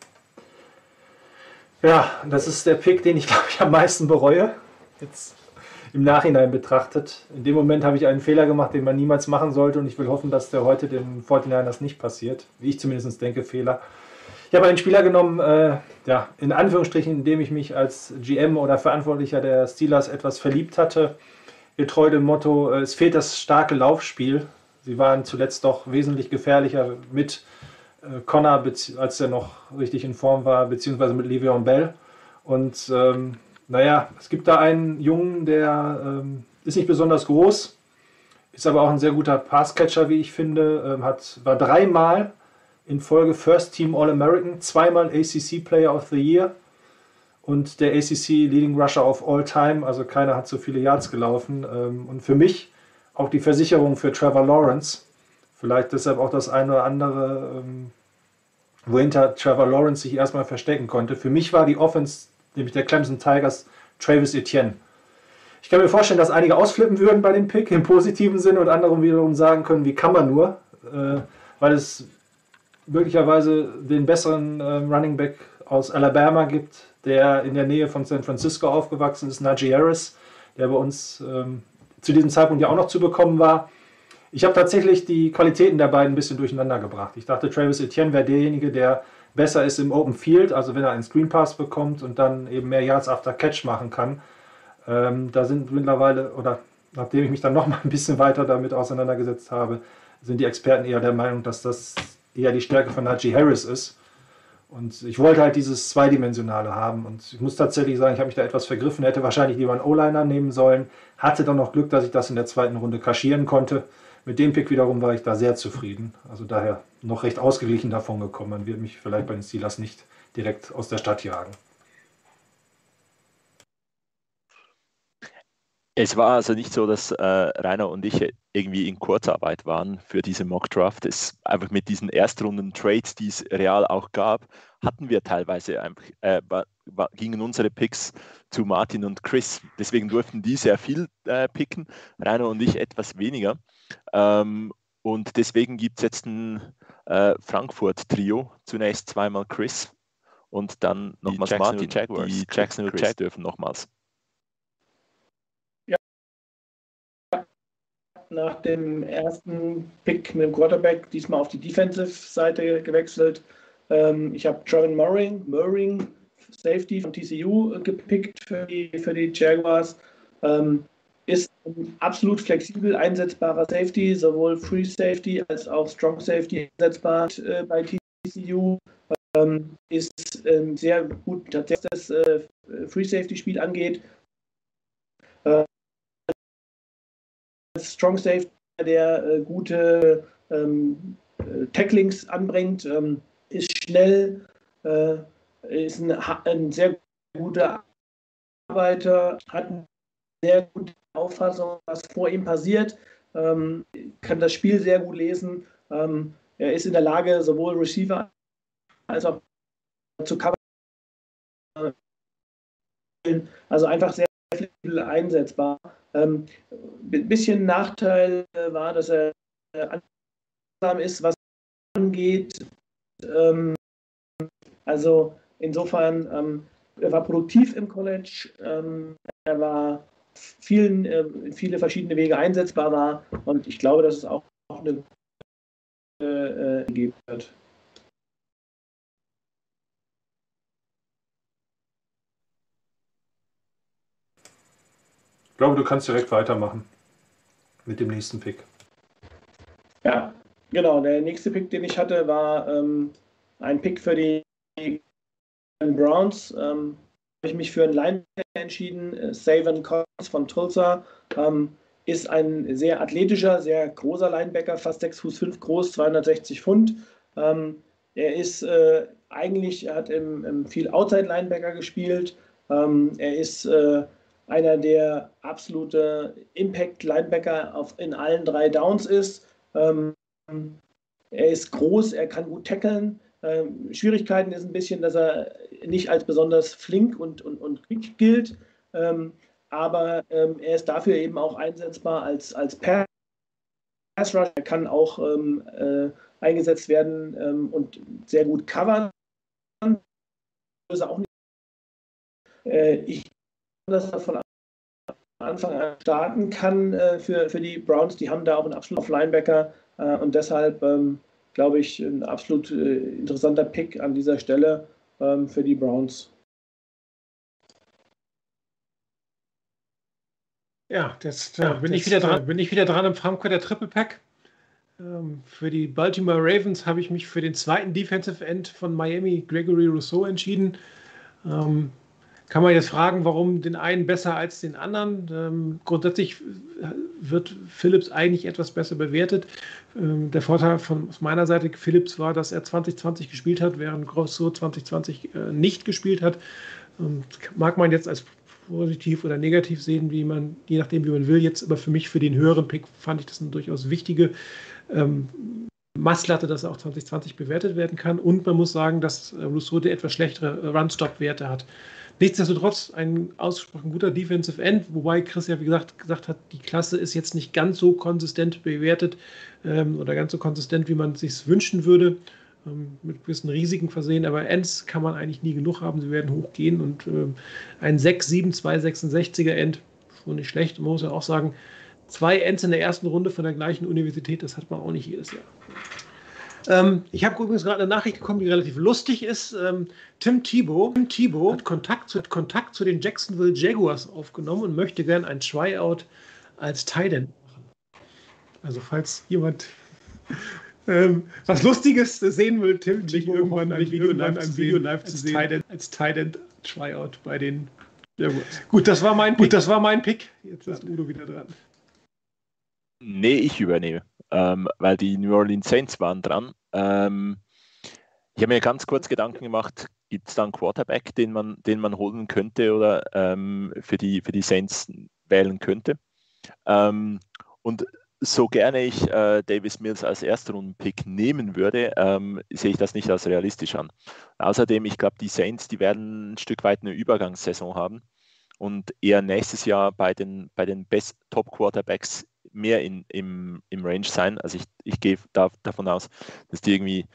Ja, das ist der Pick, den ich *laughs* glaube ich am meisten bereue. Jetzt im Nachhinein betrachtet. In dem Moment habe ich einen Fehler gemacht, den man niemals machen sollte und ich will hoffen, dass der heute den 49ers nicht passiert. Wie ich zumindest denke, Fehler. Ich habe einen Spieler genommen, äh, ja, in Anführungsstrichen, in dem ich mich als GM oder Verantwortlicher der Steelers etwas verliebt hatte. Getreu dem Motto, äh, es fehlt das starke Laufspiel. Sie waren zuletzt doch wesentlich gefährlicher mit äh, Connor, als er noch richtig in Form war, beziehungsweise mit Le'Veon Bell. Und ähm, naja, es gibt da einen Jungen, der ähm, ist nicht besonders groß, ist aber auch ein sehr guter Passcatcher, wie ich finde. Ähm, hat, war dreimal in Folge First Team All-American, zweimal ACC Player of the Year und der ACC Leading Rusher of All Time. Also keiner hat so viele Yards gelaufen. Ähm, und für mich auch die Versicherung für Trevor Lawrence. Vielleicht deshalb auch das eine oder andere, ähm, wohinter Trevor Lawrence sich erstmal verstecken konnte. Für mich war die Offense, nämlich der Clemson Tigers, Travis Etienne. Ich kann mir vorstellen, dass einige ausflippen würden bei dem Pick im positiven Sinne und andere wiederum sagen können, wie kann man nur, äh, weil es möglicherweise den besseren äh, Running Back aus Alabama gibt, der in der Nähe von San Francisco aufgewachsen ist, Najee Harris, der bei uns ähm, zu diesem Zeitpunkt ja auch noch zu bekommen war. Ich habe tatsächlich die Qualitäten der beiden ein bisschen durcheinander gebracht. Ich dachte, Travis Etienne wäre derjenige, der besser ist im Open Field, also wenn er einen Screen Pass bekommt und dann eben mehr Yards after Catch machen kann. Ähm, da sind mittlerweile, oder nachdem ich mich dann *laughs* noch mal ein bisschen weiter damit auseinandergesetzt habe, sind die Experten eher der Meinung, dass das eher die Stärke von Najee Harris ist. Und ich wollte halt dieses Zweidimensionale haben. Und ich muss tatsächlich sagen, ich habe mich da etwas vergriffen. Hätte wahrscheinlich lieber einen O-Liner nehmen sollen. Hatte dann noch Glück, dass ich das in der zweiten Runde kaschieren konnte. Mit dem Pick wiederum war ich da sehr zufrieden. Also daher noch recht ausgeglichen davon gekommen. Man wird mich vielleicht bei den Steelers nicht direkt aus der Stadt jagen. Es war also nicht so, dass äh, Rainer und ich irgendwie in Kurzarbeit waren für diese Mock Draft. Es einfach mit diesen Erstrunden-Trades, die es real auch gab, hatten wir teilweise einfach, äh, gingen unsere Picks zu Martin und Chris. Deswegen durften die sehr viel äh, picken, Rainer und ich etwas weniger. Ähm, und deswegen gibt es jetzt ein äh, Frankfurt-Trio. Zunächst zweimal Chris und dann nochmals Martin. Jaguars. Die Jacksonville Jaguars dürfen nochmals. nach dem ersten Pick mit dem Quarterback diesmal auf die Defensive-Seite gewechselt. Ähm, ich habe Trevin Murray, Murray, Safety von TCU gepickt für die, für die Jaguars. Ähm, ist ein absolut flexibel einsetzbarer Safety, sowohl Free Safety als auch Strong Safety einsetzbar äh, bei TCU. Ähm, ist ähm, sehr gut, was das äh, Free Safety Spiel angeht. Äh, Strong Safety, der äh, gute ähm, äh, Tacklings anbringt, ähm, ist schnell, äh, ist ein, ein, sehr guter Arbeiter, hat eine sehr gute Auffassung, was vor ihm passiert, ähm, kann das Spiel sehr gut lesen. Ähm, er ist in der Lage, sowohl Receiver als auch zu covern. Also einfach sehr flexibel einsetzbar. Ähm, ein bisschen Nachteil war, dass er langsam ist, was angeht. Ähm, also insofern, ähm, er war produktiv im College, ähm, er war vielen, äh, viele verschiedene Wege einsetzbar war und ich glaube, dass es auch, eine äh, äh geben wird. glaube, du kannst direkt weitermachen mit dem nächsten Pick. Ja, genau. Der nächste Pick, den ich hatte, war ähm, ein Pick für die Browns. Ähm, ich mich für einen Linebacker entschieden. Äh, Collins von Tulsa ähm, ist ein sehr athletischer, sehr großer Linebacker, fast 6 Fuß 5 groß, 260 Pfund. Ähm, er ist äh, eigentlich, er hat im, im viel Outside Linebacker gespielt. Ähm, er ist äh, einer der absolute Impact-Linebacker in allen drei Downs ist. Ähm, er ist groß, er kann gut tackeln. Ähm, Schwierigkeiten ist ein bisschen, dass er nicht als besonders flink und, und, und quick gilt, ähm, aber ähm, er ist dafür eben auch einsetzbar als, als Pass Rusher. Er kann auch ähm, äh, eingesetzt werden ähm, und sehr gut covern. Auch nicht, äh, ich dass er von Anfang an starten kann äh, für, für die Browns. Die haben da auch einen absoluten Linebacker äh, und deshalb ähm, glaube ich ein absolut äh, interessanter Pick an dieser Stelle ähm, für die Browns. Ja, jetzt ja, bin, ich wieder dran, bin ich wieder dran im Frankfurter Triple Pack. Ähm, für die Baltimore Ravens habe ich mich für den zweiten Defensive End von Miami, Gregory Rousseau, entschieden. Ähm, kann man jetzt fragen, warum den einen besser als den anderen. Ähm, grundsätzlich wird Philips eigentlich etwas besser bewertet. Ähm, der Vorteil von meiner Seite Philips war, dass er 2020 gespielt hat, während Grosso 2020 äh, nicht gespielt hat. Ähm, mag man jetzt als positiv oder negativ sehen, wie man, je nachdem, wie man will. Jetzt aber für mich, für den höheren Pick, fand ich das eine durchaus wichtige ähm, Masslatte, dass er auch 2020 bewertet werden kann. Und man muss sagen, dass äh, Rousseau etwas schlechtere Run-Stop-Werte hat. Nichtsdestotrotz ein ausgesprochen guter Defensive End, wobei Chris ja wie gesagt gesagt hat, die Klasse ist jetzt nicht ganz so konsistent bewertet ähm, oder ganz so konsistent, wie man es sich wünschen würde, ähm, mit gewissen Risiken versehen. Aber Ends kann man eigentlich nie genug haben, sie werden hochgehen und ähm, ein 6, 7, 2, 66er End, schon nicht schlecht. Man muss ja auch sagen, zwei Ends in der ersten Runde von der gleichen Universität, das hat man auch nicht jedes Jahr. Ähm, ich habe übrigens gerade eine Nachricht bekommen, die relativ lustig ist. Ähm, Tim Thibault, Tim Thibault hat, Kontakt zu, hat Kontakt zu den Jacksonville Jaguars aufgenommen und möchte gern ein Tryout als Titan machen. Also falls jemand ähm, was Lustiges sehen will, Tim, dich irgendwann ein Video, live, ein Video live zu sehen Titan, als Titan Tryout bei den Jaguars. Gut, das war mein Pick. Gut, das war mein Pick. Jetzt ist Udo wieder dran. Nee, ich übernehme ähm, weil die New Orleans Saints waren dran. Ähm, ich habe mir ganz kurz Gedanken gemacht, gibt es da einen Quarterback, den man, den man holen könnte oder ähm, für, die, für die Saints wählen könnte. Ähm, und so gerne ich äh, Davis Mills als Erstrunden-Pick nehmen würde, ähm, sehe ich das nicht als realistisch an. Außerdem, ich glaube, die Saints, die werden ein Stück weit eine Übergangssaison haben und eher nächstes Jahr bei den, bei den Best Top Quarterbacks mehr in, im, im Range sein. Also ich, ich gehe da, davon aus, dass die irgendwie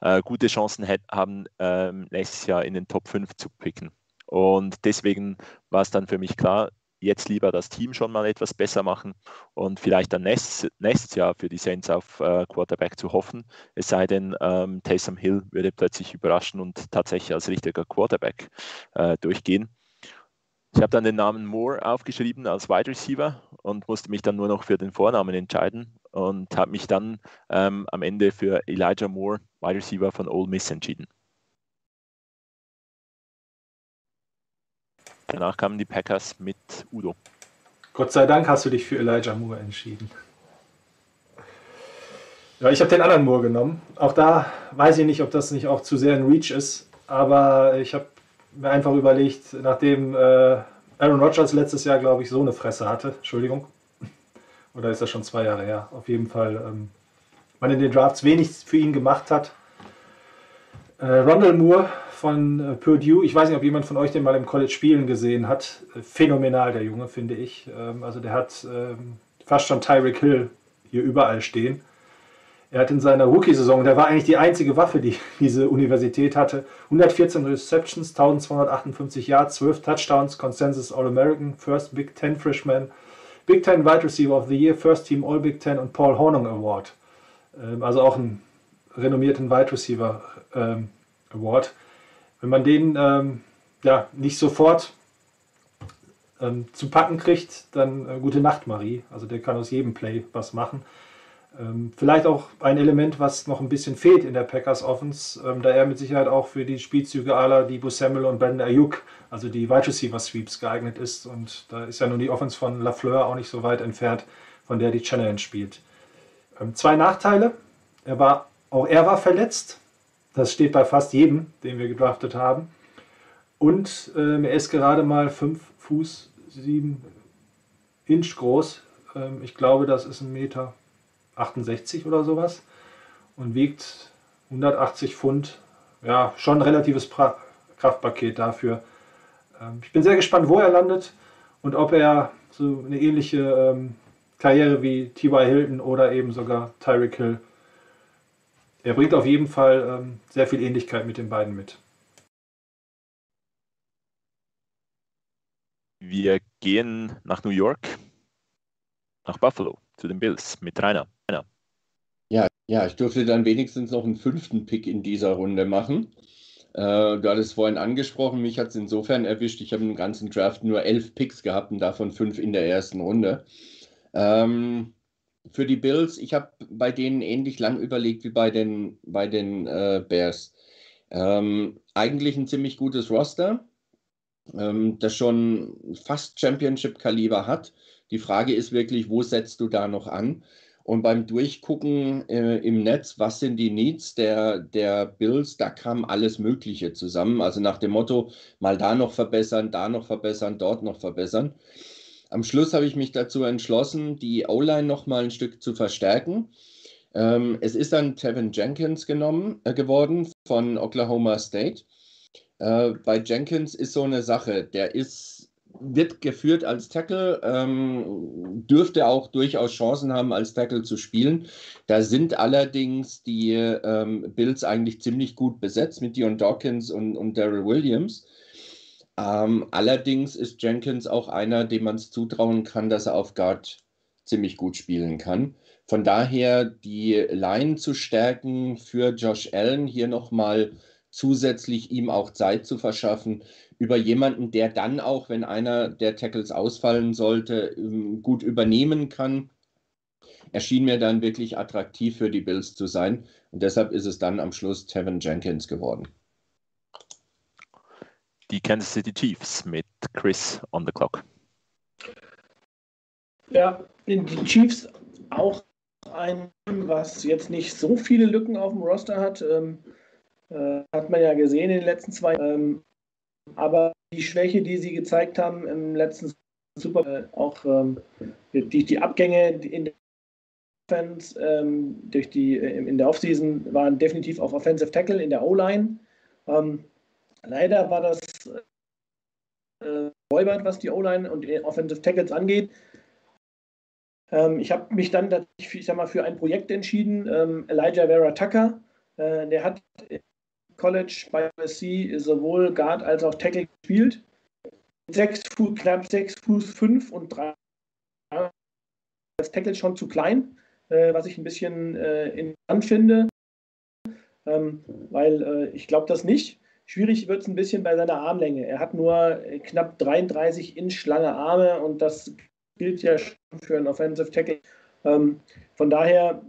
äh, gute Chancen haben, ähm, nächstes Jahr in den Top 5 zu picken. Und deswegen war es dann für mich klar, jetzt lieber das Team schon mal etwas besser machen und vielleicht dann nächstes, nächstes Jahr für die Saints auf äh, Quarterback zu hoffen. Es sei denn, ähm, Taysom Hill würde plötzlich überraschen und tatsächlich als richtiger Quarterback äh, durchgehen. Ich habe dann den Namen Moore aufgeschrieben als Wide Receiver und musste mich dann nur noch für den Vornamen entscheiden und habe mich dann ähm, am Ende für Elijah Moore, Wide Receiver von Ole Miss, entschieden. Danach kamen die Packers mit Udo. Gott sei Dank hast du dich für Elijah Moore entschieden. Ja, ich habe den anderen Moore genommen. Auch da weiß ich nicht, ob das nicht auch zu sehr ein Reach ist, aber ich habe mir einfach überlegt, nachdem äh, Aaron Rodgers letztes Jahr, glaube ich, so eine Fresse hatte, Entschuldigung, *laughs* oder ist das schon zwei Jahre her, auf jeden Fall, ähm, man in den Drafts wenig für ihn gemacht hat. Äh, Rondell Moore von äh, Purdue, ich weiß nicht, ob jemand von euch den mal im College spielen gesehen hat, phänomenal der Junge, finde ich. Ähm, also der hat ähm, fast schon Tyreek Hill hier überall stehen. Er hat in seiner Rookie-Saison, der war eigentlich die einzige Waffe, die *laughs* diese Universität hatte, 114 Receptions, 1258 Yards, 12 Touchdowns, Consensus All-American, First Big Ten Freshman, Big Ten Wide Receiver of the Year, First Team All Big Ten und Paul Hornung Award. Ähm, also auch einen renommierten Wide Receiver ähm, Award. Wenn man den ähm, ja, nicht sofort zu packen kriegt, dann äh, gute Nacht, Marie. Also der kann aus jedem Play was machen. Ähm, vielleicht auch ein Element, was noch ein bisschen fehlt in der Packers Offense, ähm, da er mit Sicherheit auch für die Spielzüge aller Debo Samuel und Brandon Ayuk, also die Wide Receiver Sweeps geeignet ist. Und da ist ja nun die Offense von Lafleur auch nicht so weit entfernt, von der die Challenge spielt. Ähm, zwei Nachteile. Er war, auch er war verletzt. Das steht bei fast jedem, den wir gedraftet haben. Und ähm, er ist gerade mal 5 Fuß 7 Inch groß. Ähm, ich glaube, das ist ein Meter 68 oder sowas und wiegt 180 Pfund. Ja, schon ein relatives pra Kraftpaket dafür. Ähm, ich bin sehr gespannt, wo er landet und ob er so eine ähnliche ähm, Karriere wie T.Y. Hilton oder eben sogar Tyreek Hill. Er bringt auf jeden Fall ähm, sehr viel Ähnlichkeit mit den beiden mit. Wir gehen nach New York, nach Buffalo zu den Bills mit Rainer. Ja, ich durfte dann wenigstens noch einen fünften Pick in dieser Runde machen. Äh, du hattest vorhin angesprochen, mich hat es insofern erwischt. Ich habe im ganzen Draft nur elf Picks gehabt und davon fünf in der ersten Runde. Ähm, für die Bills, ich habe bei denen ähnlich lang überlegt wie bei den, bei den äh, Bears. Ähm, eigentlich ein ziemlich gutes Roster. ähm, das schon fast Championship-Kaliber hat. Die Frage ist wirklich, wo setzt du da noch an? Und beim Durchgucken äh, im Netz, was sind die Needs der, der Bills, da kam alles Mögliche zusammen. Also nach dem Motto, mal da noch verbessern, da noch verbessern, dort noch verbessern. Am Schluss habe ich mich dazu entschlossen, die O-Line noch mal ein Stück zu verstärken. Ähm, es ist dann Tevin Jenkins genommen, äh, geworden von Oklahoma State. Äh, bei Jenkins ist so eine Sache, der ist, wird geführt als Tackle, ähm, dürfte auch durchaus Chancen haben, als Tackle zu spielen. Da sind allerdings die ähm, Bills eigentlich ziemlich gut besetzt mit Dion Dawkins und, und Daryl Williams. Ähm, allerdings ist Jenkins auch einer, dem man es zutrauen kann, dass er auf Guard ziemlich gut spielen kann. Von daher die Line zu stärken für Josh Allen, hier nochmal zusätzlich ihm auch Zeit zu verschaffen, über jemanden, der dann auch, wenn einer der Tackles ausfallen sollte, ähm, gut übernehmen kann, erschien mir dann wirklich attraktiv für die Bills zu sein. Und deshalb ist es dann am Schluss Tevin Jenkins geworden. Die Kansas City Chiefs mit Chris on the clock. Ja, die Chiefs auch ein, was jetzt nicht so viele Lücken auf dem Roster hat. Ähm, äh, hat man ja gesehen in den letzten zwei. Ähm, aber die Schwäche, die sie gezeigt haben im letzten Super, äh, auch ähm, die, die Abgänge in der Offense, ähm, durch die, äh, in der Offseason waren definitiv auf Offensive Tackle in der O-Line. Ähm, leider war das äh, räubert, was die O-Line und Offensive Tackles angeht. Ähm, ich habe mich dann ich sag mal, für ein Projekt entschieden. Ähm, Elijah Vera Tucker, äh, der hat College bei USC sowohl Guard als auch Tackle gespielt. Sechs Fuß, knapp 6 Fuß 5 und 3 als Tackle schon zu klein, äh, was ich ein bisschen äh, interessant finde, ähm, weil äh, ich glaube das nicht. Schwierig wird es ein bisschen bei seiner Armlänge. Er hat nur knapp 33 Inch lange Arme und das gilt ja schon für einen Offensive Tackle. Ähm, von daher,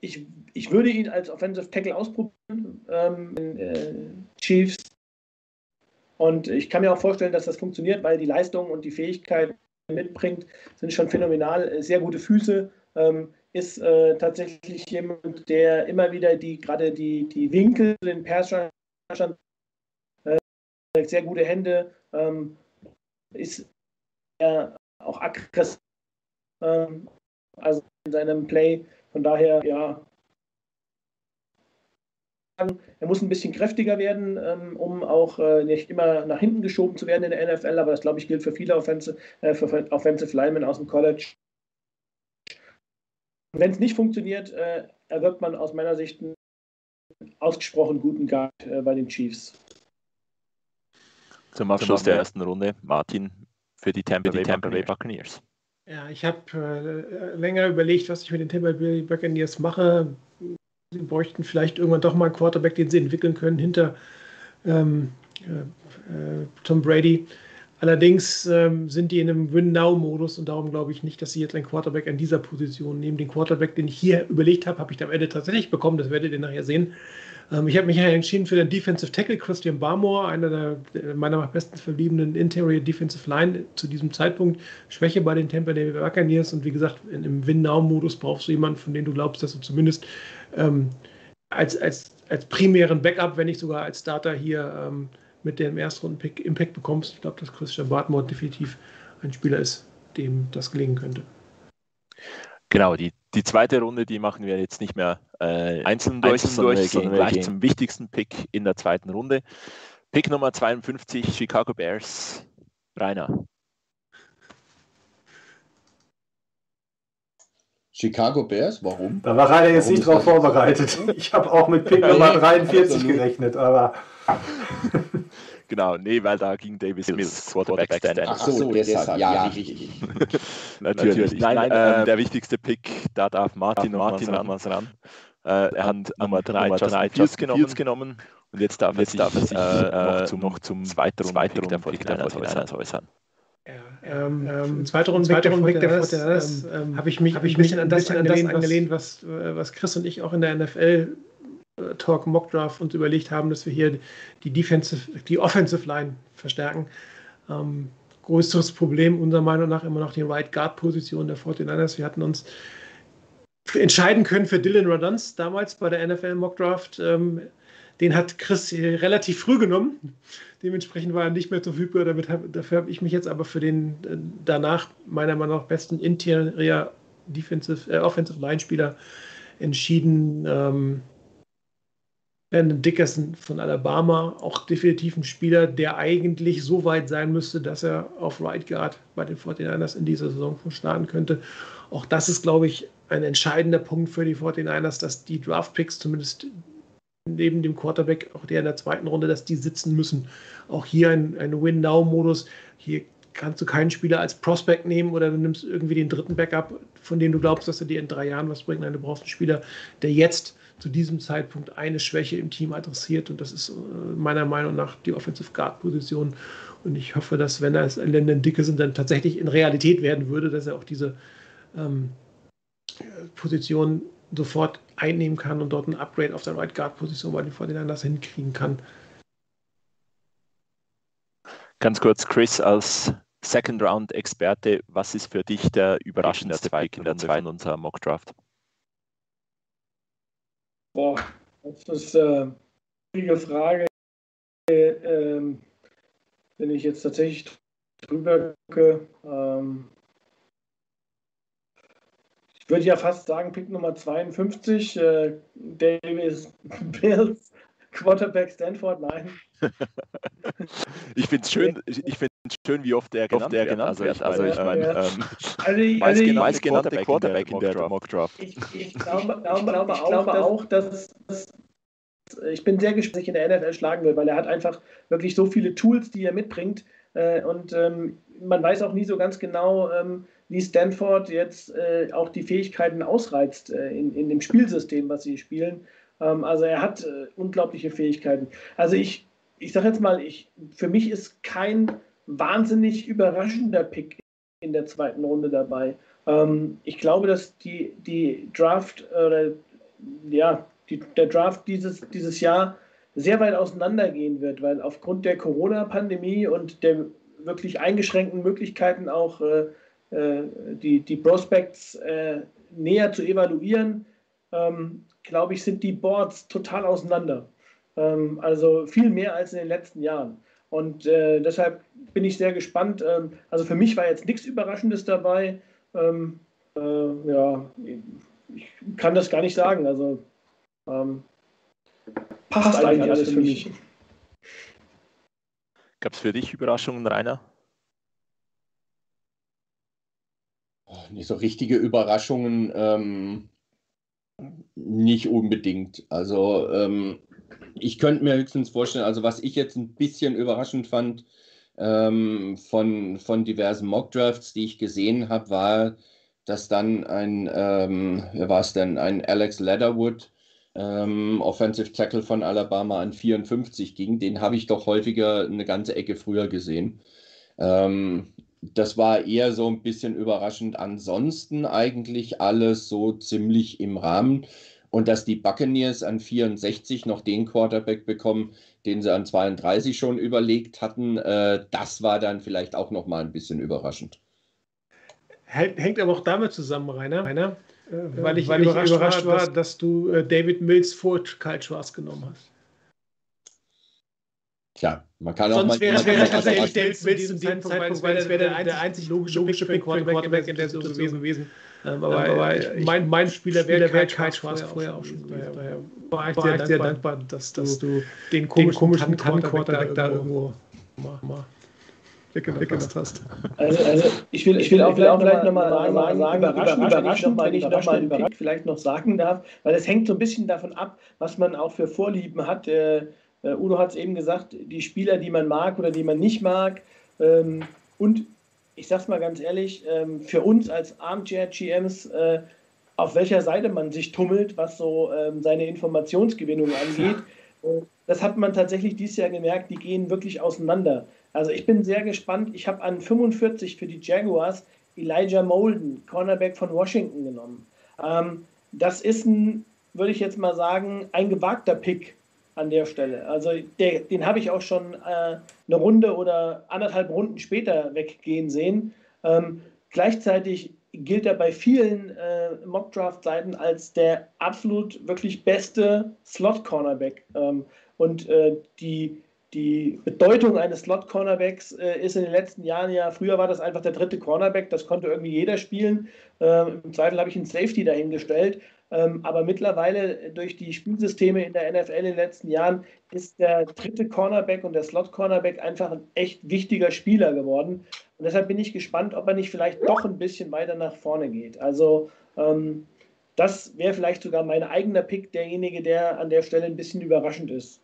ich, ich würde ihn als Offensive Tackle ausprobieren ähm, äh, Chiefs. Und ich kann mir auch vorstellen, dass das funktioniert, weil die Leistung und die Fähigkeit mitbringt, sind schon phänomenal. Sehr gute Füße, ähm, ist äh, tatsächlich jemand, der immer wieder die gerade die, die Winkel, den Perschern, äh, sehr gute Hände, ähm, ist auch aggressiv, ähm, also in seinem Play. Von daher, ja, er muss ein bisschen kräftiger werden, ähm, um auch äh, nicht immer nach hinten geschoben zu werden in der NFL, aber das glaube ich gilt für viele Offensive, äh, für Offensive Linemen aus dem College. Wenn es nicht funktioniert, äh, erwirbt man aus meiner Sicht einen ausgesprochen guten Guard äh, bei den Chiefs. Zum Abschluss der ersten Runde, Martin, für die Tampa, Bay, Tampa Bay Buccaneers. Ja, ich habe äh, länger überlegt, was ich mit den Bay Buccaneers mache. Sie bräuchten vielleicht irgendwann doch mal einen Quarterback, den sie entwickeln können hinter ähm, äh, äh Tom Brady. Allerdings ähm, sind die in einem Win-Now-Modus und darum glaube ich nicht, dass sie jetzt einen Quarterback an dieser Position nehmen. Den Quarterback, den ich hier überlegt habe, habe ich am Ende tatsächlich bekommen. Das werdet ihr nachher sehen. Ähm, ich habe mich entschieden für den Defensive Tackle Christian Barmore, einer der, meiner besten verbliebenen Interior Defensive Line zu diesem Zeitpunkt. Schwäche bei den Tampa Bay Buccaneers und wie gesagt, in, im Win-Now-Modus brauchst du jemanden, von dem du glaubst, dass du zumindest ähm, als, als, als primären Backup, wenn nicht sogar als Starter hier ähm, mit dem Erstrunden-Pick Impact bekommst. Ich glaube, dass Christian Barmore definitiv ein Spieler ist, dem das gelingen könnte. Genau, die, die zweite Runde, die machen wir jetzt nicht mehr äh, einzeln durch, einzeln sondern, durch, gehen gleich gehen. zum wichtigsten Pick in der zweiten Runde. Pick Nummer 52, Chicago Bears, Rainer. Chicago Bears, warum? Da war Rainer jetzt nicht drauf vorbereitet. *laughs* Ich habe auch mit Pick Nummer 43 gerechnet, aber. *laughs* Genau, nee, weil da ging Davis Mills, Quarterback Stand. Ach so, deshalb, ja, ja richtig. *laughs* Natürlich. Nein, Nein äh, der wichtigste Pick, da darf Martin, darf Martin noch was ran. Äh, er hat Nummer 3 Justin Fields genommen, genommen und jetzt darf, jetzt er sich, äh, noch, zum, noch zum zweiten Rundenpick der 49ers äußern. Ja, ähm, ähm, zweiter Rundenpick der 49ers ähm, habe ich mich, hab ich mich ein bisschen an das angelehnt, was, was Chris und ich auch in der NFL Talk Mock Draft uns überlegt haben, dass wir hier die Defensive, die Offensive Line verstärken. Ähm, größeres Problem unserer Meinung nach immer noch die Right Guard Position der 49ers. Wir hatten uns entscheiden können für Dylan Rodons damals bei der NFL Mock Draft. Ähm, den hat Chris relativ früh genommen. Dementsprechend war er nicht mehr verfügbar. Damit hab, dafür habe ich mich jetzt aber für den äh, danach meiner Meinung nach besten Interior Defensive, äh, Offensive Line Spieler entschieden. Ähm, Brandon Dickerson von Alabama, auch definitiv ein Spieler, der eigentlich so weit sein müsste, dass er auf Right Guard bei den 49ers in dieser Saison starten könnte. Auch das ist, glaube ich, ein entscheidender Punkt für die 49ers, dass die Draft Picks zumindest neben dem Quarterback, auch der in der zweiten Runde, dass die sitzen müssen. Auch hier ein, ein Win-Now-Modus. Hier kannst du keinen Spieler als Prospect nehmen oder du nimmst irgendwie den dritten Backup, von dem du glaubst, dass er dir in drei Jahren was bringt. Nein, du brauchst einen Spieler, der jetzt zu diesem Zeitpunkt eine Schwäche im Team adressiert und das ist äh, meiner Meinung nach die Offensive Guard Position. Und ich hoffe, dass wenn er es Landon Dickerson dann tatsächlich in Realität werden würde, dass er auch diese ähm, Position sofort einnehmen kann und dort ein Upgrade auf der Right Guard Position bei den 49ers hinkriegen kann. Ganz kurz, Chris, als Second Round Experte, was ist für dich der überraschendste Pick in der zweiten unserer Mock Draft? Boah, das ist äh, eine schwierige Frage. Ähm, wenn ich jetzt tatsächlich drüber gucke, ähm, würde ja fast sagen, Pick Nummer 52, äh, Davis *laughs* Bills, Quarterback Stanford, nein. *laughs* ich finde es schön, ich, ich find schön, wie oft der genannt, der genannt also wird. Also, ich meine, ja. ähm, also, ich, *laughs* also ich, meist genannte Quarterback, Quarterback in der Mock Draft. Ich, ich glaube, glaube, glaube, auch, glaube auch, dass, dass ich bin sehr gespannt, was ich in der NFL schlagen will, weil er hat einfach wirklich so viele Tools, die er mitbringt. Äh, und ähm, man weiß auch nie so ganz genau, ähm, wie Stanford jetzt äh, auch die Fähigkeiten ausreizt äh, in, in dem Spielsystem, was sie spielen. Ähm, also er hat äh, unglaubliche Fähigkeiten. Also ich, ich sage jetzt mal, ich, für mich ist kein wahnsinnig überraschender Pick in der zweiten Runde dabei. Ähm, ich glaube, dass die, die Draft oder ja, die, der Draft dieses, dieses Jahr sehr weit auseinandergehen wird, weil aufgrund der Corona-Pandemie und der wirklich eingeschränkten Möglichkeiten auch äh, die, die Prospects äh, näher zu evaluieren, ähm, glaube ich, sind die Boards total auseinander. Ähm, also viel mehr als in den letzten Jahren. Und äh, deshalb bin ich sehr gespannt. Ähm, also für mich war jetzt nichts Überraschendes dabei. Ähm, äh, ja, ich kann das gar nicht sagen. Also ähm, passt, passt, eigentlich alles für mich. Gab es für dich Überraschungen, Rainer? Nicht so richtige Überraschungen ähm, nicht unbedingt. Also ähm, ich könnte mir höchstens vorstellen, also was ich jetzt ein bisschen überraschend fand ähm, von, von diversen Mockdrafts, die ich gesehen habe, war, dass dann ein, ähm, wer war es denn, ein Alex Leatherwood, ähm, Offensive Tackle von Alabama an 54 ging. Den habe ich doch häufiger eine ganze Ecke früher gesehen. Ähm, das war eher so ein bisschen überraschend. Ansonsten eigentlich alles so ziemlich im Rahmen. Und dass die Buccaneers an 64 noch den Quarterback bekommen, den sie an 32 schon überlegt hatten, äh, das war dann vielleicht auch noch mal ein bisschen überraschend. Hängt aber auch damit zusammen, Rainer, Rainer äh, weil ich, weil überrascht, ich überrascht war, dass, dass du äh, David Mills vor Kyle Schwarz genommen hast. Tja, man kann Sonst auch mal. Sonst wäre tatsächlich David Mills zu diesem Zeitpunkt, weil das wäre der, der einzig logische, logische Pick Quarterback in der Situation gewesen. Ähm, aber, ähm, aber ich, mein, mein Spieler wäre wär Kai Schwarz vorher auch schon gewesen. Daher war ich dir sehr, sehr dankbar, dass, dass du den komischen, komischen Quarterback da irgendwo mal, mal weggemacht hast. Also, also ich will, ich will auch, vielleicht, vielleicht nochmal sagen, sagen überraschend, überraschend, wenn ich nochmal noch überrascht vielleicht noch sagen darf, weil es hängt so ein bisschen davon ab, was man auch für Vorlieben hat. Äh, Uh, Udo hat es eben gesagt, die Spieler, die man mag oder die man nicht mag. Ähm, und ich sage es mal ganz ehrlich, ähm, für uns als Armchair-GMs, äh, auf welcher Seite man sich tummelt, was so ähm, seine Informationsgewinnung angeht, äh, das hat man tatsächlich dieses Jahr gemerkt, die gehen wirklich auseinander. Also ich bin sehr gespannt. Ich habe an 45 für die Jaguars Elijah Molden, Cornerback von Washington, genommen. Ähm, das ist ein würde ich jetzt mal sagen, ein gewagter Pick an der Stelle. Also der, den habe ich auch schon äh, eine Runde oder anderthalb Runden später weggehen sehen. Ähm, gleichzeitig gilt er bei vielen äh, Mockdraft-Seiten als der absolut wirklich beste Slot-Cornerback. Ähm, und äh, die, die Bedeutung eines Slot-Cornerbacks äh, ist in den letzten Jahren ja, früher war das einfach der dritte Cornerback, das konnte irgendwie jeder spielen. Ähm, Im Zweifel habe ich einen Safety dahingestellt. Ähm, aber mittlerweile durch die Spielsysteme in der NFL in den letzten Jahren ist der dritte Cornerback und der Slot-Cornerback einfach ein echt wichtiger Spieler geworden. Und deshalb bin ich gespannt, ob er nicht vielleicht doch ein bisschen weiter nach vorne geht. Also ähm, das wäre vielleicht sogar mein eigener Pick, derjenige, der an der Stelle ein bisschen überraschend ist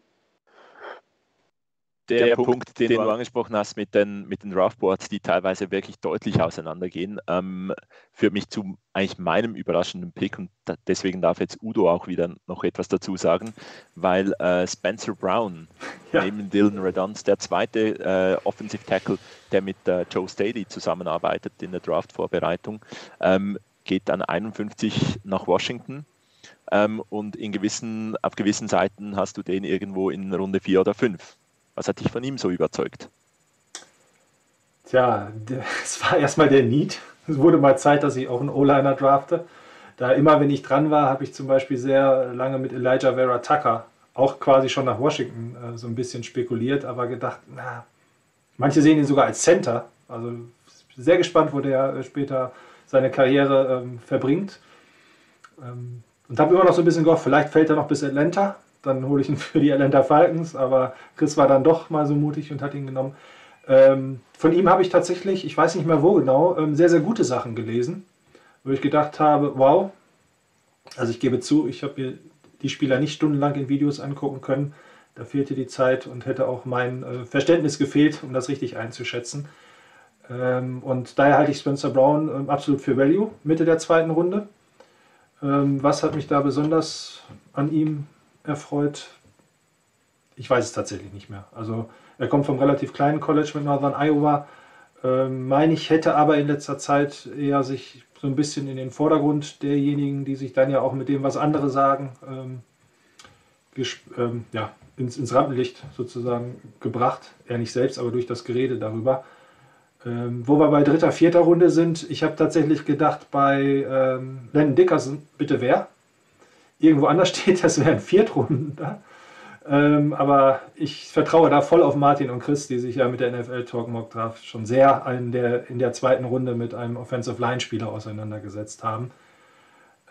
der, der Punkt, Punkt, den, den, du angesprochen hast mit den, mit den Draftboards, die teilweise wirklich deutlich auseinandergehen, ähm, führt mich zu eigentlich meinem überraschenden Pick und da, deswegen darf jetzt Udo auch wieder noch etwas dazu sagen, weil äh, Spencer Brown *laughs* ja. neben Dylan Redunz, der zweite äh, Offensive Tackle, der mit äh, Joe Staley zusammenarbeitet in der Draft-Vorbereitung, ähm, geht dann 51 nach Washington. Ähm, und in gewissen, auf gewissen Seiten hast du den irgendwo in Runde 4 oder 5. Was hat dich von ihm so überzeugt? Tja, *laughs* es war erstmal der Need. Es wurde mal Zeit, dass ich auch einen O-Liner drafte. Da immer, wenn ich dran war, habe ich zum Beispiel sehr lange mit Elijah Vera Tucker auch quasi schon nach Washington äh, so ein bisschen spekuliert, aber gedacht, na, manche sehen ihn sogar als Center. Also sehr gespannt, wo der äh, später seine Karriere ähm, verbringt. Ähm, und habe immer noch so ein bisschen gehofft, vielleicht fällt er noch bis Atlanta dann hole ich ihn *laughs* für die Atlanta Falcons, aber Chris war dann doch mal so mutig und hat ihn genommen. Ähm, von ihm habe ich tatsächlich, ich weiß nicht mehr wo genau, ähm, sehr, sehr gute Sachen gelesen, wo ich gedacht habe, wow, also ich gebe zu, ich habe mir die Spieler nicht stundenlang in Videos angucken können, da fehlte die Zeit und hätte auch mein äh, Verständnis gefehlt, um das richtig einzuschätzen. Ähm, und daher halte ich Spencer Brown ähm, absolut für Value, Mitte der zweiten Runde. Ähm, was hat mich da besonders an ihm erfreut? Ich weiß es tatsächlich nicht mehr. Also er kommt vom relativ kleinen College mit Northern Iowa. Ähm, meine ich, hätte aber in letzter Zeit eher sich so ein bisschen in den Vordergrund derjenigen, die sich dann ja auch mit dem, was andere sagen, ähm, ähm, ja, ins, ins Rampenlicht sozusagen gebracht. Er nicht selbst, aber durch das Gerede darüber. Ähm, wo wir bei dritter, vierter Runde sind, ich habe tatsächlich gedacht bei ähm, Landon Dickerson, bitte wer? Irgendwo anders *laughs* steht, das wäre ein Viertrunden. Ähm, aber ich vertraue da voll auf Martin und Chris, die sich ja mit der NFL Talk Mock Draft schon sehr in der, in der zweiten Runde mit einem Offensive Line Spieler auseinandergesetzt haben.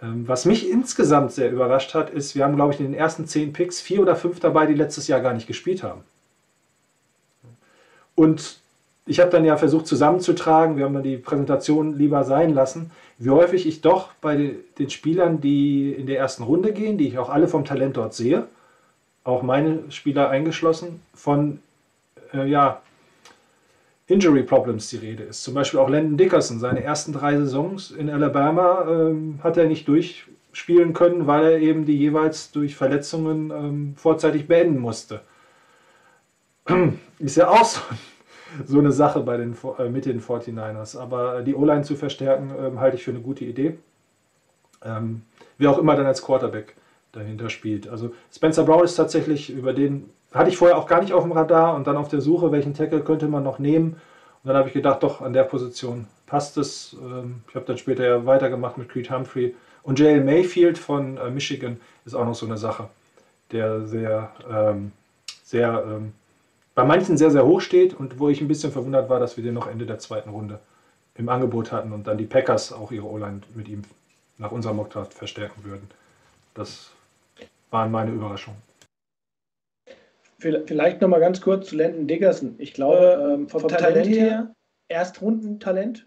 Ähm, was mich insgesamt sehr überrascht hat, ist, wir haben, glaube ich, in den ersten zehn Picks vier oder fünf dabei, die letztes Jahr gar nicht gespielt haben. Und ich habe dann ja versucht zusammenzutragen, wir haben dann die Präsentation lieber sein lassen, wie häufig ich doch bei den Spielern, die in der ersten Runde gehen, die ich auch alle vom Talent dort sehe, auch meine Spieler eingeschlossen, von äh, ja, Injury Problems die Rede ist. Zum Beispiel auch Landon Dickerson, seine ersten drei Saisons in Alabama ähm, hat er nicht durchspielen können, weil er eben die jeweils durch Verletzungen ähm, vorzeitig beenden musste. *clears throat* Ist ja auch so so eine Sache bei den, äh, mit den 49ers. Aber die O-Line zu verstärken, ähm, halte ich für eine gute Idee. Ähm, wer auch immer dann als Quarterback dahinter spielt. Also Spencer Brown ist tatsächlich über den, hatte ich vorher auch gar nicht auf dem Radar und dann auf der Suche, welchen Tackle könnte man noch nehmen. Und dann habe ich gedacht, doch, an der Position passt es. Ähm, ich habe dann später ja weitergemacht mit Creed Humphrey. Und Jalen Mayfield von äh, Michigan ist auch noch so eine Sache, der sehr, ähm, sehr ähm, bei manchen sehr, sehr hoch steht und wo ich ein bisschen verwundert war, dass wir den noch Ende der zweiten Runde im Angebot hatten und dann die Packers auch ihre O-Line mit ihm nach unserem Mockdraft verstärken würden. Das waren meine Überraschungen. Vielleicht noch mal ganz kurz zu Landon Dickerson. Ich glaube, ähm, vom, vom Talent, Talent her Erstrundentalent.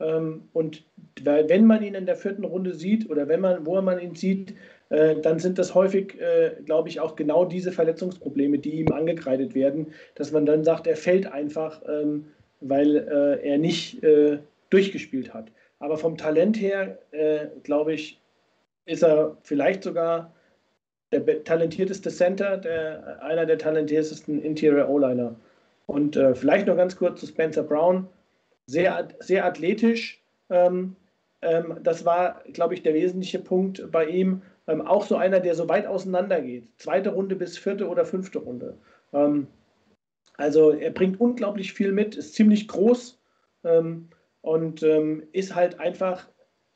Ähm, und wenn man ihn in der vierten Runde sieht oder wenn man, wo man ihn sieht, dann sind das häufig, äh, glaube ich, auch genau diese Verletzungsprobleme, die ihm angekreidet werden, dass man dann sagt, er fällt einfach, ähm, weil äh, er nicht äh, durchgespielt hat. Aber vom Talent her, äh, glaube ich, ist er vielleicht sogar der talentierteste Center, der, einer der talentiertesten Interior O-Liner. Und äh, vielleicht noch ganz kurz zu Spencer Brown. Sehr, sehr athletisch. Ähm, ähm, das war, glaube ich, der wesentliche Punkt bei ihm. Ähm, auch so einer, der so weit auseinander geht. Zweite Runde bis vierte oder fünfte Runde. Ähm, also er bringt unglaublich viel mit, ist ziemlich groß ähm, und ähm, ist halt einfach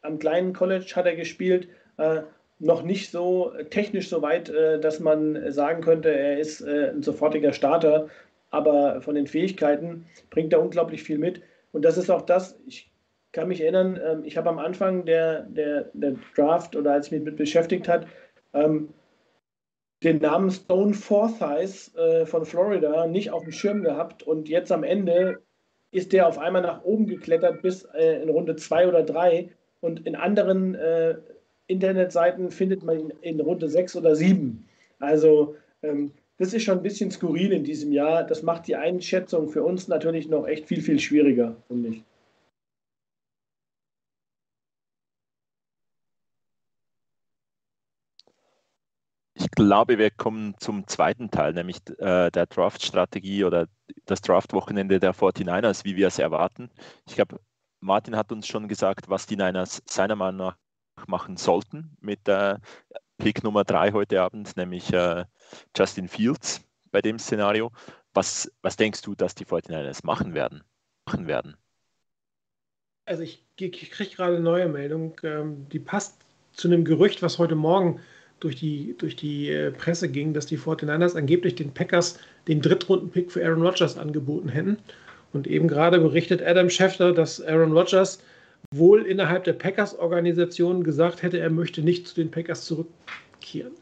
am kleinen College hat er gespielt, äh, noch nicht so technisch so weit, äh, dass man sagen könnte, er ist äh, ein sofortiger Starter, aber von den Fähigkeiten bringt er unglaublich viel mit. Und das ist auch das, ich kann mich erinnern, ähm, ich habe am Anfang der, der, der Draft oder als ich mich mit beschäftigt hat, ähm, den Namen Stone Forsyth äh, von Florida nicht auf dem Schirm gehabt und jetzt am Ende ist der auf einmal nach oben geklettert bis äh, in Runde 2 oder 3 und in anderen äh, Internetseiten findet man ihn in Runde 6 oder 7. Also ähm, das ist schon ein bisschen skurril in diesem Jahr. Das macht die Einschätzung für uns natürlich noch echt viel, viel schwieriger, finde ich. Glaube, wir kommen zum zweiten Teil, nämlich äh, der Draft-Strategie oder das Draft-Wochenende der 49ers, wie wir es erwarten. Ich glaube, Martin hat uns schon gesagt, was die Niners seiner Meinung nach machen sollten mit äh, Pick Nummer 3 heute Abend, nämlich äh, Justin Fields bei dem Szenario. Was, was denkst du, dass die 49ers machen werden? Machen werden? Also ich, ich kriege gerade eine neue Meldung, ähm, die passt zu einem Gerücht, was heute Morgen durch die, durch die äh, Presse ging, dass die 49ers angeblich den Packers den Drittrunden-Pick für Aaron Rodgers angeboten hätten. Und eben gerade berichtet Adam Schefter, dass Aaron Rodgers wohl innerhalb der Packers-Organisation gesagt hätte, er möchte nicht zu den Packers zurückkehren.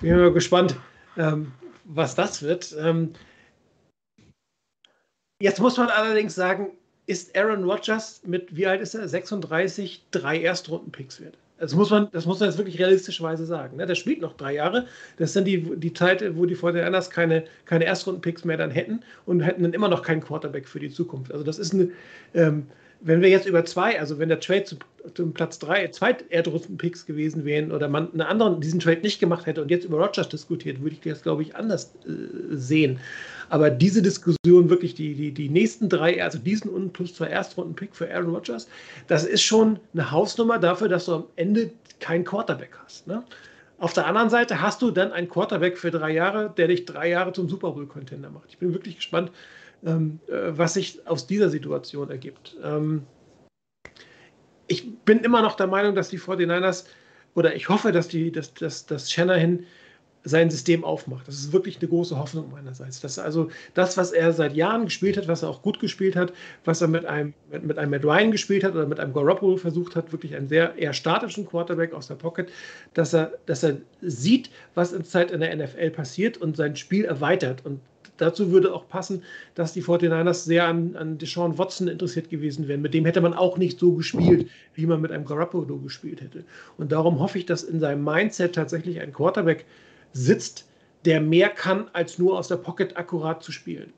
Bin mal gespannt, ähm, was das wird. Ähm, jetzt muss man allerdings sagen, ist Aaron Rodgers mit, wie alt ist er? 36, drei Erstrunden-Picks wert. Das muss man, das muss man jetzt wirklich realistischerweise sagen. Ne? Der spielt noch drei Jahre. Das sind die, die Zeit, wo die Fortinanders keine, keine Erstrunden-Picks mehr dann hätten und hätten dann immer noch keinen Quarterback für die Zukunft. Also das ist eine, ähm, wenn wir jetzt über zwei, also wenn der Trade zu, zum Platz drei, zwei Erdrunden-Picks gewesen wären oder man einen anderen diesen Trade nicht gemacht hätte und jetzt über Rogers diskutiert, würde ich das, glaube ich, anders äh, sehen. Aber diese Diskussion wirklich, die, die, die nächsten drei, also diesen und plus zwei Erstrunden-Pick für Aaron Rodgers, das ist schon eine Hausnummer dafür, dass du am Ende keinen Quarterback hast. Ne? Auf der anderen Seite hast du dann einen Quarterback für drei Jahre, der dich drei Jahre zum Super Bowl-Contender macht. Ich bin wirklich gespannt, ähm, äh, was sich aus dieser Situation ergibt. Ähm, ich bin immer noch der Meinung, dass die 49ers, oder ich hoffe, dass, die, dass, dass, dass Shanahan sein System aufmacht. Das ist wirklich eine große Hoffnung meinerseits. Dass also das, was er seit Jahren gespielt hat, was er auch gut gespielt hat, was er mit einem, mit, mit einem Matt Ryan gespielt hat oder mit einem Garoppolo versucht hat, wirklich einen sehr eher statischen Quarterback aus der Pocket, dass er, dass er sieht, was in Zeit in der NFL passiert und sein Spiel erweitert. Und dazu würde auch passen, dass die 49ers sehr an, an Deshaun Watson interessiert gewesen wären. Mit dem hätte man auch nicht so gespielt, wie man mit einem Garoppolo gespielt hätte. Und darum hoffe ich, dass in seinem Mindset tatsächlich ein Quarterback sitzt, der mehr kann, als nur aus der Pocket akkurat zu spielen.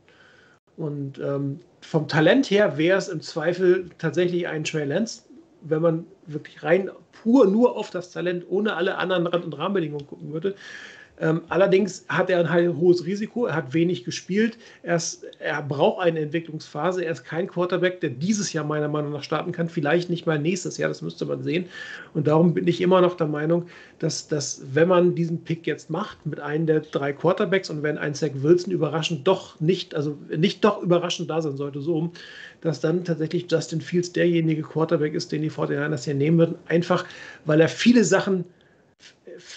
Und ähm, vom Talent her wäre es im Zweifel tatsächlich ein Trey Lance, wenn man wirklich rein pur nur auf das Talent ohne alle anderen Rand- und Rahmenbedingungen gucken würde. Ähm, allerdings hat er ein hohes Risiko, er hat wenig gespielt, er, ist, er braucht eine Entwicklungsphase, er ist kein Quarterback, der dieses Jahr meiner Meinung nach starten kann, vielleicht nicht mal nächstes Jahr, das müsste man sehen. Und darum bin ich immer noch der Meinung, dass, dass wenn man diesen Pick jetzt macht mit einem der drei Quarterbacks und wenn ein Zach Wilson überraschend doch nicht, also nicht doch überraschend da sein sollte, so dass dann tatsächlich Justin Fields derjenige Quarterback ist, den die 49ers hier nehmen würden, einfach weil er viele Sachen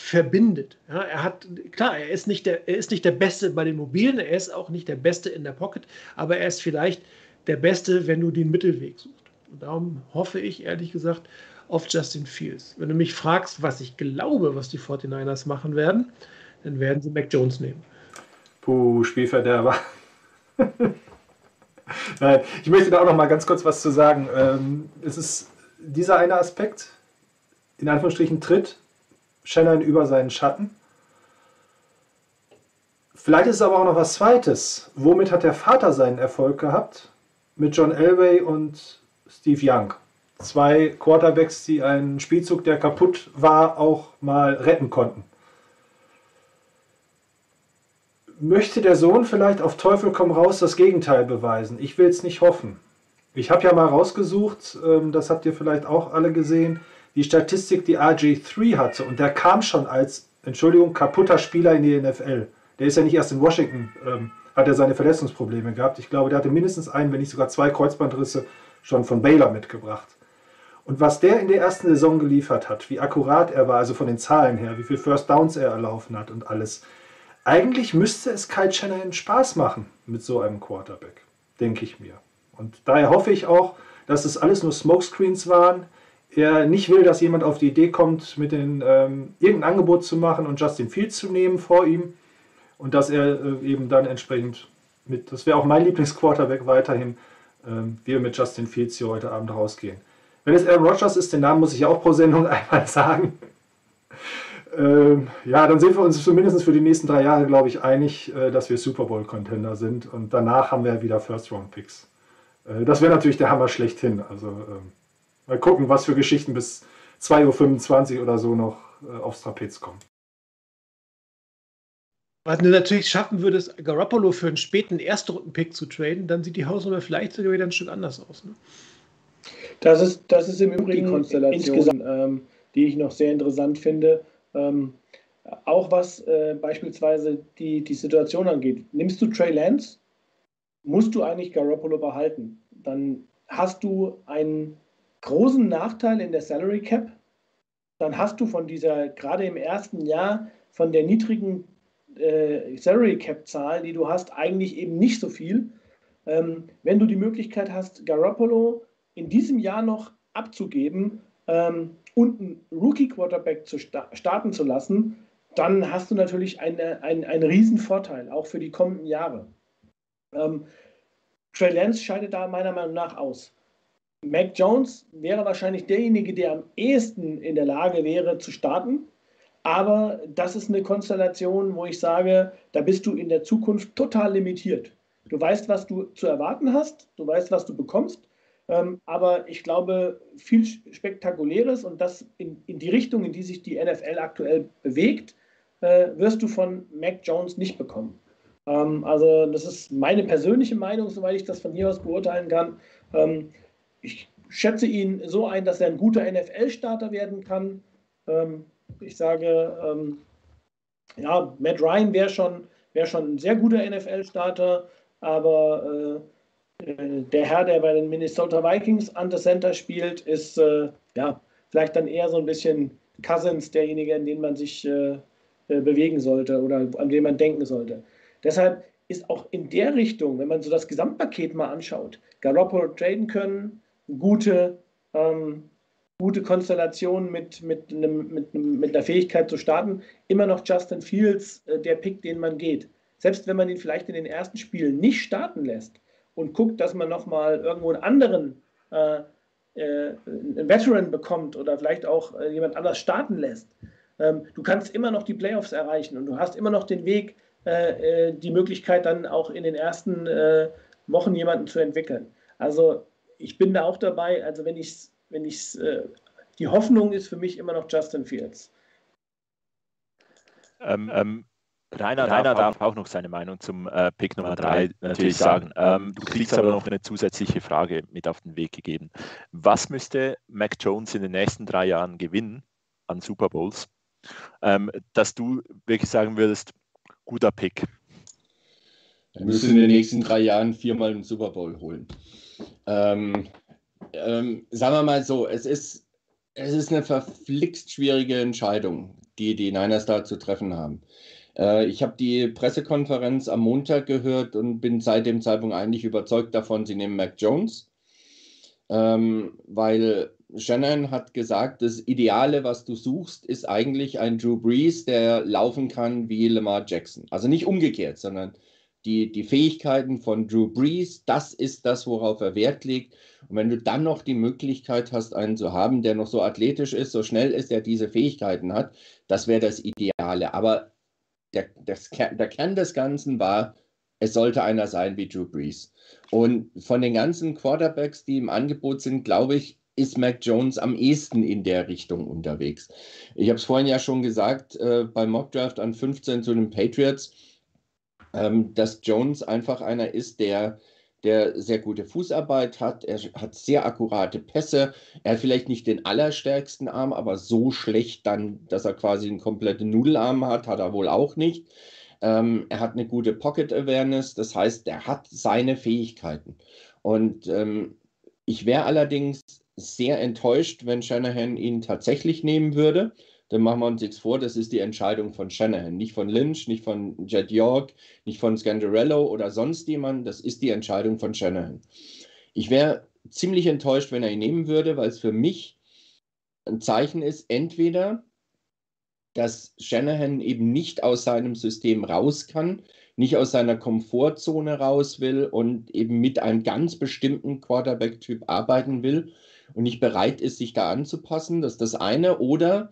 verbindet. Ja, er hat, klar, er ist, nicht der, er ist nicht der Beste bei den Mobilen, er ist auch nicht der Beste in der Pocket, aber er ist vielleicht der Beste, wenn du den Mittelweg suchst. Und darum hoffe ich, ehrlich gesagt, auf Justin Fields. Wenn du mich fragst, was ich glaube, was die 49ers machen werden, dann werden sie Mac Jones nehmen. Puh, Spielverderber. *laughs* Nein, ich möchte da auch noch mal ganz kurz was zu sagen. Ähm, es ist dieser eine Aspekt, in Anführungsstrichen, tritt Shannon über seinen Schatten. Vielleicht ist es aber auch noch was Zweites. Womit hat der Vater seinen Erfolg gehabt? Mit John Elway und Steve Young. Zwei Quarterbacks, die einen Spielzug, der kaputt war, auch mal retten konnten. Möchte der Sohn vielleicht auf Teufel komm raus das Gegenteil beweisen? Ich will es nicht hoffen. Ich habe ja mal rausgesucht, ähm, das habt ihr vielleicht auch alle gesehen, die Statistik, die RG3 hatte, und der kam schon als, Entschuldigung, kaputter Spieler in die NFL. Der ist ja nicht erst in Washington, ähm, hat er seine Verletzungsprobleme gehabt. Ich glaube, der hatte mindestens einen, wenn nicht sogar zwei Kreuzbandrisse schon von Baylor mitgebracht. Und was der in der ersten Saison geliefert hat, wie akkurat er war, also von den Zahlen her, wie viel First Downs er erlaufen hat und alles, eigentlich müsste es Kyle Shanahan Spaß machen mit so einem Quarterback, denke ich mir. Und daher hoffe ich auch, dass es alles nur Smokescreens waren. Er nicht will, dass jemand auf die Idee kommt, mit den, ähm, irgendein Angebot zu machen und Justin Fields zu nehmen vor ihm. Und dass er äh, eben dann entsprechend mit, das wäre auch mein Lieblingsquarterback weiterhin, ähm, wir mit Justin Fields hier heute Abend rausgehen. Wenn es Aaron Rodgers ist, den Namen muss ich ja auch pro Sendung *laughs* einmal sagen. Ähm, ja, dann sind wir uns zumindest für die nächsten drei Jahre, glaube ich, einig, äh, dass wir Super Bowl-Contender sind. Und danach haben wir wieder First-Round-Picks. Äh, das wäre natürlich der Hammer schlechthin. Also ähm, mal gucken, was für Geschichten bis 2.25 Uhr oder so noch äh, aufs Trapez kommen. Was du natürlich schaffen würdest, Garoppolo für einen späten Erstrunden-Pick zu traden, dann sieht die Hausnummer vielleicht sogar wieder ein Stück anders aus. Ne? Das, ist, das ist im Übrigen die Konstellation, ähm, die ich noch sehr interessant finde. Ähm, auch was äh, beispielsweise die, die Situation angeht. Nimmst du Trey Lance, musst du eigentlich Garoppolo behalten. Dann hast du einen großen Nachteil in der Salary Cap. Dann hast du von dieser, gerade im ersten Jahr, von der niedrigen äh, Salary Cap Zahl, die du hast, eigentlich eben nicht so viel. Ähm, wenn du die Möglichkeit hast, Garoppolo in diesem Jahr noch abzugeben ähm, und einen Rookie Quarterback zu sta starten zu lassen, dann hast du natürlich eine, ein, einen riesen Vorteil, auch für die kommenden Jahre. Ähm, Trey Lance scheidet da meiner Meinung nach aus. Mac Jones wäre wahrscheinlich derjenige, der am ehesten in der Lage wäre zu starten. Aber das ist eine Konstellation, wo ich sage, da bist du in der Zukunft total limitiert. Du weißt, was du zu erwarten hast, du weißt, was du bekommst. Ähm, aber ich glaube, viel Spektakuläres und das in, in, die Richtung, in die sich die NFL aktuell bewegt, äh, wirst du von Mac Jones nicht bekommen. Ähm, also das ist meine persönliche Meinung, soweit ich das von hier aus beurteilen kann. Ähm, ich schätze ihn so ein, dass er ein guter NFL-Starter werden kann. Ähm, ich sage, ähm, ja, Matt Ryan wäre schon, wär schon ein sehr guter NFL-Starter, aber äh, äh, der Herr, der bei den Minnesota Vikings an der Center spielt, ist äh, ja vielleicht dann eher so ein bisschen Cousins, derjenige, in den man sich äh, äh bewegen sollte oder an den man denken sollte. Deshalb ist auch in der Richtung, wenn man so das Gesamtpaket mal anschaut, Garoppolo traden können, gute, ähm, gute Konstellation mit, mit, einem, mit, mit einer Fähigkeit zu starten, immer noch Justin Fields äh, der Pick, den man geht. Selbst wenn man ihn vielleicht in den ersten Spielen nicht starten lässt und guckt, dass man nochmal irgendwo einen anderen äh, äh, einen Veteran bekommt oder vielleicht auch äh, jemand anders starten lässt, ähm, du kannst immer noch die Playoffs erreichen und du hast immer noch den Weg, äh, äh, die Möglichkeit, dann auch in den ersten Wochen jemanden zu entwickeln. Also ich bin da auch dabei. Also wenn ich wenn ich äh, die Hoffnung ist für mich immer noch Justin Fields. Ähm, ähm, Rainer, Rainer darf, auch noch seine Meinung zum äh, Pick Nummer 3 natürlich sagen. Ähm, du kriegst aber noch eine zusätzliche Frage mit auf den Weg gegeben. Was müsste Mac Jones in den nächsten drei Jahren gewinnen an Super Bowls, ähm, dass du wirklich sagen würdest, guter Pick. Er müsste in den nächsten drei Jahren viermal einen Super Bowl holen. Ähm, ähm, sagen wir mal so, es ist, es ist eine verflixt schwierige Entscheidung, die die Niners da zu treffen haben. Äh, ich habe die Pressekonferenz am Montag gehört und bin seit dem Zeitpunkt eigentlich überzeugt davon, sie nehmen Mac Jones, ähm, weil Shannon hat gesagt, das Ideale, was du suchst, ist eigentlich ein Drew Brees, der laufen kann wie Lamar Jackson. Also nicht umgekehrt, sondern die, die Fähigkeiten von Drew Brees, das ist das, worauf er Wert legt. Und wenn du dann noch die Möglichkeit hast, einen zu haben, der noch so athletisch ist, so schnell ist, der diese Fähigkeiten hat, das wäre das Ideale. Aber der, das, der Kern des Ganzen war, es sollte einer sein wie Drew Brees. Und von den ganzen Quarterbacks, die im Angebot sind, glaube ich, ist Mac Jones am ehesten in der Richtung unterwegs. Ich habe es vorhin ja schon gesagt, äh, beim Mockdraft an 15 zu den Patriots, ähm, dass Jones einfach einer ist, der der sehr gute Fußarbeit hat. Er hat sehr akkurate Pässe. Er hat vielleicht nicht den allerstärksten Arm, aber so schlecht dann, dass er quasi einen kompletten Nudelarm hat, hat er wohl auch nicht. Ähm, er hat eine gute Pocket Awareness, das heißt, er hat seine Fähigkeiten. Und ähm, ich wäre allerdings sehr enttäuscht, wenn Shanahan ihn tatsächlich nehmen würde. Dann machen wir uns nichts vor, das ist die Entscheidung von Shanahan, nicht von Lynch, nicht von Jed York, nicht von Scandarello oder sonst jemand. Das ist die Entscheidung von Shanahan. Ich wäre ziemlich enttäuscht, wenn er ihn nehmen würde, weil es für mich ein Zeichen ist, entweder, dass Shanahan eben nicht aus seinem System raus kann, nicht aus seiner Komfortzone raus will und eben mit einem ganz bestimmten Quarterback-Typ arbeiten will und nicht bereit ist, sich da anzupassen. Das ist das eine. Oder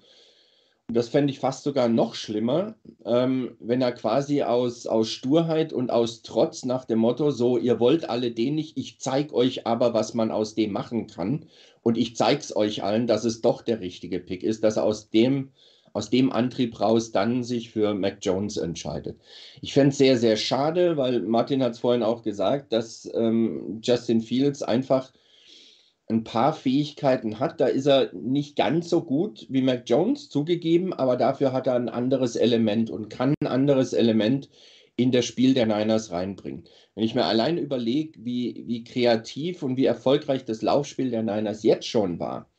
das fände ich fast sogar noch schlimmer, ähm, wenn er quasi aus, aus Sturheit und aus Trotz nach dem Motto, so, ihr wollt alle den nicht, ich zeige euch aber, was man aus dem machen kann. Und ich zeige es euch allen, dass es doch der richtige Pick ist, dass er aus dem, aus dem Antrieb raus dann sich für Mac Jones entscheidet. Ich fände es sehr, sehr schade, weil Martin hat es vorhin auch gesagt, dass ähm, Justin Fields einfach ein paar Fähigkeiten hat. Da ist er nicht ganz so gut wie Mac Jones zugegeben, aber dafür hat er ein anderes Element und kann ein anderes Element in das Spiel der Niners reinbringen. Wenn ich mir allein überlege, wie, wie kreativ und wie erfolgreich das Laufspiel der Niners jetzt schon war,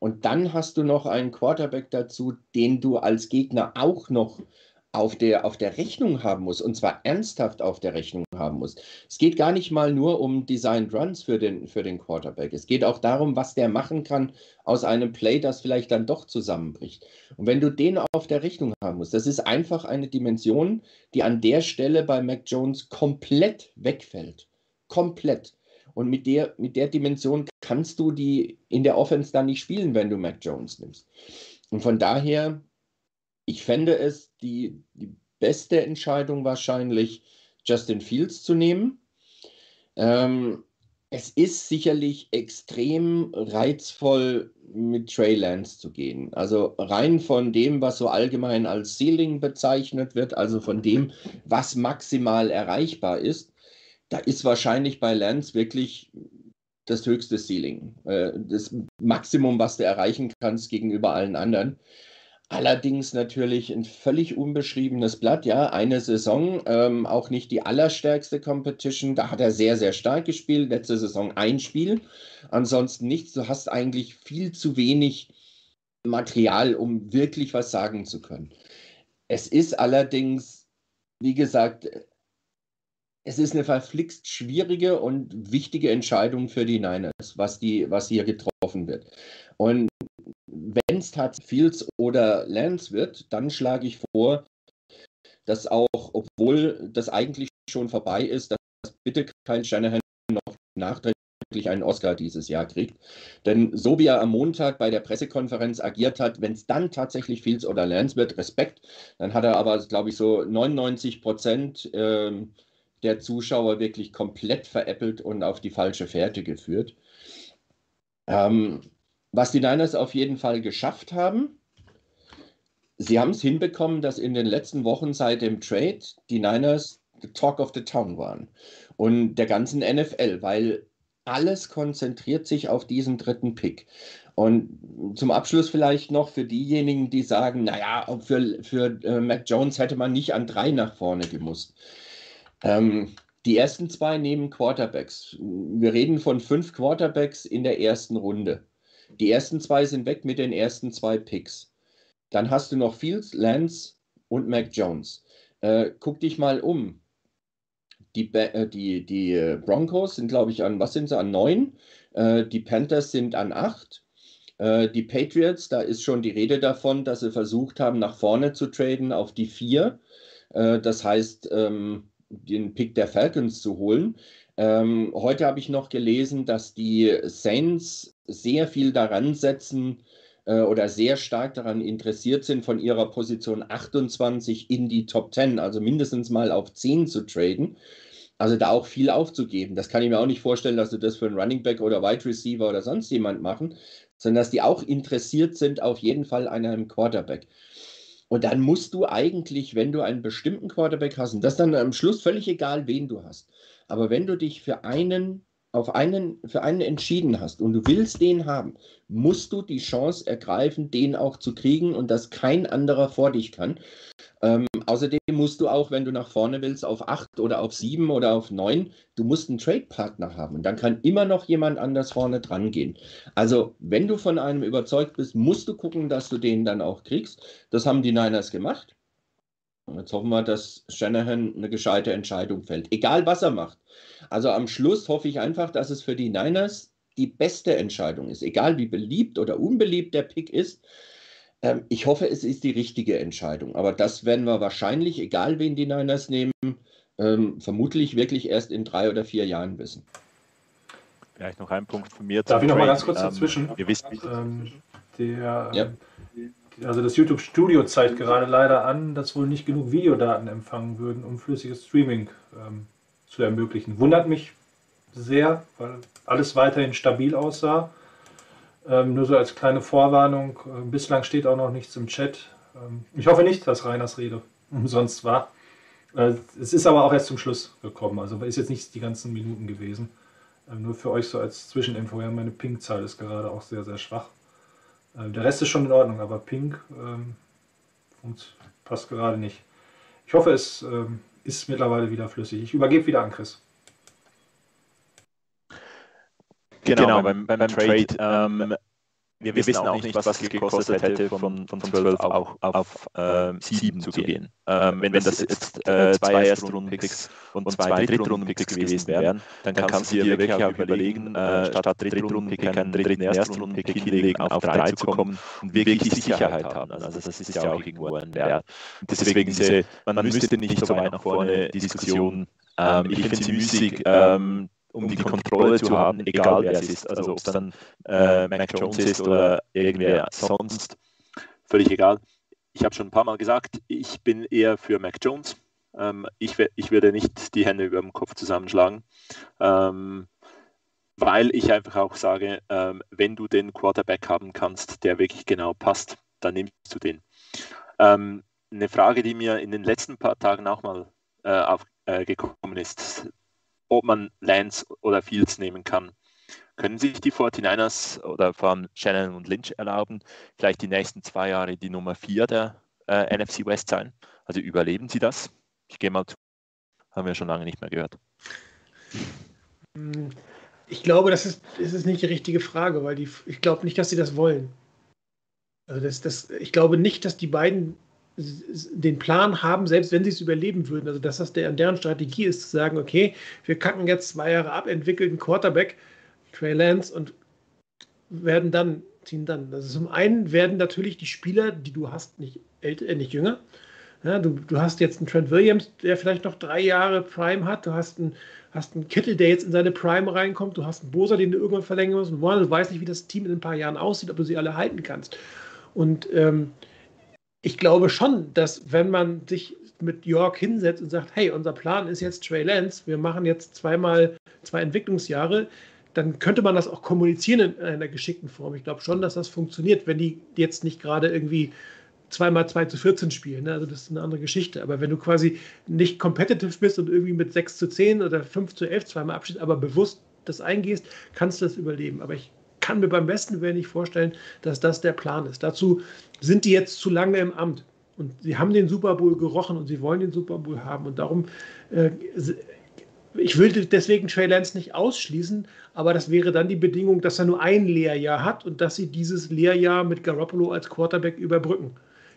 und dann hast du noch einen Quarterback dazu, den du als Gegner auch noch auf der, auf der Rechnung haben muss, und zwar ernsthaft auf der Rechnung haben muss. Es geht gar nicht mal nur um Designed Runs für den, für den Quarterback. Es geht auch darum, was der machen kann aus einem Play, das vielleicht dann doch zusammenbricht. Und wenn du den auf der Rechnung haben musst, das ist einfach eine Dimension, die an der Stelle bei Mac Jones komplett wegfällt. Komplett. Und mit der, mit der Dimension kannst du die in der Offense dann nicht spielen, wenn du Mac Jones nimmst. Und von daher ich fände es die, die beste Entscheidung wahrscheinlich, Justin Fields zu nehmen. Ähm, es ist sicherlich extrem reizvoll, mit Trey Lance zu gehen. Also rein von dem, was so allgemein als Ceiling bezeichnet wird, also von dem, was maximal erreichbar ist, da ist wahrscheinlich bei Lance wirklich das höchste Ceiling, äh, das Maximum, was du erreichen kannst gegenüber allen anderen. Allerdings natürlich ein völlig unbeschriebenes Blatt, ja, eine Saison, ähm, auch nicht die allerstärkste Competition. Da hat er sehr, sehr stark gespielt. Letzte Saison ein Spiel, ansonsten nichts. Du hast eigentlich viel zu wenig Material, um wirklich was sagen zu können. Es ist allerdings, wie gesagt, es ist eine verflixt schwierige und wichtige Entscheidung für die Niners, was, die, was hier getroffen wird. Und wenn es tatsächlich Fields oder Lance wird, dann schlage ich vor, dass auch, obwohl das eigentlich schon vorbei ist, dass bitte kein Shanahan noch nachträglich einen Oscar dieses Jahr kriegt. Denn so wie er am Montag bei der Pressekonferenz agiert hat, wenn es dann tatsächlich Fields oder Lance wird, Respekt, dann hat er aber, glaube ich, so 99 Prozent äh, der Zuschauer wirklich komplett veräppelt und auf die falsche Fährte geführt. Ähm, was die Niners auf jeden Fall geschafft haben, sie haben es hinbekommen, dass in den letzten Wochen seit dem Trade die Niners the Talk of the Town waren und der ganzen NFL, weil alles konzentriert sich auf diesen dritten Pick. Und zum Abschluss vielleicht noch für diejenigen, die sagen, naja, für, für äh, Mac Jones hätte man nicht an drei nach vorne gemusst. Ähm, die ersten zwei nehmen Quarterbacks. Wir reden von fünf Quarterbacks in der ersten Runde. Die ersten zwei sind weg mit den ersten zwei Picks. Dann hast du noch Fields, Lance und Mac Jones. Äh, guck dich mal um. Die, äh, die, die äh, Broncos sind, glaube ich, an, was sind sie, an neun? Äh, die Panthers sind an acht. Äh, die Patriots, da ist schon die Rede davon, dass sie versucht haben, nach vorne zu traden auf die vier. Äh, das heißt, ähm, den Pick der Falcons zu holen. Ähm, heute habe ich noch gelesen, dass die Saints sehr viel daran setzen äh, oder sehr stark daran interessiert sind, von ihrer Position 28 in die Top 10, also mindestens mal auf 10 zu traden. Also da auch viel aufzugeben. Das kann ich mir auch nicht vorstellen, dass du das für einen Running Back oder Wide Receiver oder sonst jemand machen, sondern dass die auch interessiert sind auf jeden Fall an einem Quarterback. Und dann musst du eigentlich, wenn du einen bestimmten Quarterback hast, und das dann am Schluss völlig egal, wen du hast, aber wenn du dich für einen auf einen, für einen entschieden hast und du willst den haben, musst du die Chance ergreifen, den auch zu kriegen und dass kein anderer vor dich kann. Ähm, außerdem musst du auch, wenn du nach vorne willst, auf 8 oder auf 7 oder auf 9, du musst einen Trade-Partner haben und dann kann immer noch jemand anders vorne dran gehen. Also, wenn du von einem überzeugt bist, musst du gucken, dass du den dann auch kriegst. Das haben die Niners gemacht. Jetzt hoffen wir, dass Shanahan eine gescheite Entscheidung fällt. Egal, was er macht. Also am Schluss hoffe ich einfach, dass es für die Niners die beste Entscheidung ist. Egal wie beliebt oder unbeliebt der Pick ist. Ähm, ich hoffe, es ist die richtige Entscheidung. Aber das werden wir wahrscheinlich, egal wen die Niners nehmen, ähm, vermutlich wirklich erst in drei oder vier Jahren wissen. Vielleicht noch ein Punkt von mir. Darf ich noch mal ganz kurz ähm, dazwischen? Ihr wisst, ähm, der, ja. Also das YouTube Studio zeigt gerade leider an, dass wohl nicht genug Videodaten empfangen würden, um flüssiges Streaming ähm, zu ermöglichen. Wundert mich sehr, weil alles weiterhin stabil aussah. Ähm, nur so als kleine Vorwarnung, äh, bislang steht auch noch nichts im Chat. Ähm, ich hoffe nicht, dass Reiners Rede *laughs* umsonst war. Äh, es ist aber auch erst zum Schluss gekommen, also ist jetzt nicht die ganzen Minuten gewesen. Äh, nur für euch so als Zwischeninfo, ja, meine Ping-Zahl ist gerade auch sehr, sehr schwach. Äh, der Rest ist schon in Ordnung, aber Ping ähm, passt gerade nicht. Ich hoffe, es ähm, ist mittlerweile wieder flüssig. Ich übergebe wieder an Chris. Genau, genau beim, beim, beim, Trade. Ähm, wir, wissen auch nicht, was, es gekostet hätte, von, von 12 auch auf äh, 7 zu gehen. Ähm, wenn, wenn das jetzt äh, zwei Erstrundenpicks und zwei Drittrundenpicks gewesen wären, dann kannst du dir wirklich auch überlegen, äh, statt Drittrundenpick einen dritten Erstrundenpick hinlegen, auf 3 zu kommen und wirklich Sicherheit haben. Also das ist ja auch irgendwo ein Wert. Deswegen, diese, man müsste nicht so weit nach vorne Diskussion, ähm, ich finde sie müßig, ähm, um die Kontrolle zu haben, egal wer es ist. Also ob es dann äh, Mac Jones ist oder irgendwer sonst, völlig egal. Ich habe schon ein paar Mal gesagt, ich bin eher für Mac Jones. Ähm, ich, ich würde nicht die Hände über dem Kopf zusammenschlagen, ähm, weil ich einfach auch sage, ähm, wenn du den Quarterback haben kannst, der wirklich genau passt, dann nimmst du den. Ähm, eine Frage, die mir in den letzten paar Tagen auch mal äh, aufgekommen äh, ist, ob man Lance oder Fields nehmen kann. Können sich die 49ers oder vor allem Shannon und Lynch erlauben, vielleicht die nächsten zwei Jahre die Nummer 4 der äh, NFC West sein? Also überleben sie das? Ich gehe mal zu. Haben wir schon lange nicht mehr gehört. Ich glaube, das ist, das ist nicht die richtige Frage, weil die, ich glaube nicht, dass sie das wollen. Also das, das, ich glaube nicht, dass die beiden den Plan haben, selbst wenn sie es überleben würden, also dass das der, deren Strategie ist, zu sagen, okay, wir kacken jetzt zwei Jahre ab, entwickeln Quarterback, Trey Lance und werden dann, ziehen dann. Also zum einen werden natürlich die Spieler, die du hast, nicht älter, äh, nicht jünger. Ja, du, du hast jetzt einen Trent Williams, der vielleicht noch drei Jahre Prime hat, du hast einen, hast einen Kittel, der jetzt in seine Prime reinkommt, du hast einen Bosa, den du irgendwann verlängern musst, und du weißt nicht, wie das Team in ein paar Jahren aussieht, ob du sie alle halten kannst. Und ähm, ich glaube schon, dass wenn man sich mit York hinsetzt und sagt, hey, unser Plan ist jetzt Trey Lance, wir machen jetzt zweimal zwei Entwicklungsjahre, dann könnte man das auch kommunizieren in einer geschickten Form. Ich glaube schon, dass das funktioniert, wenn die jetzt nicht gerade irgendwie zweimal 2 zu 14 spielen. Ne? Also das ist eine andere Geschichte. Aber wenn du quasi nicht competitive bist und irgendwie mit 6 zu 10 oder 5 zu 11 zweimal abschließt, aber bewusst das eingehst, kannst du das überleben. Aber ich kann mir beim besten Willen nicht vorstellen, dass das der Plan ist. Dazu sind die jetzt zu lange im Amt. Und sie haben den Super Bowl gerochen und sie wollen den Super Bowl haben. Und darum, äh, ich will deswegen Trey Lance nicht ausschließen, aber das wäre dann die Bedingung, dass er nur ein Lehrjahr hat und dass sie dieses Lehrjahr mit Garoppolo als Quarterback überbrücken.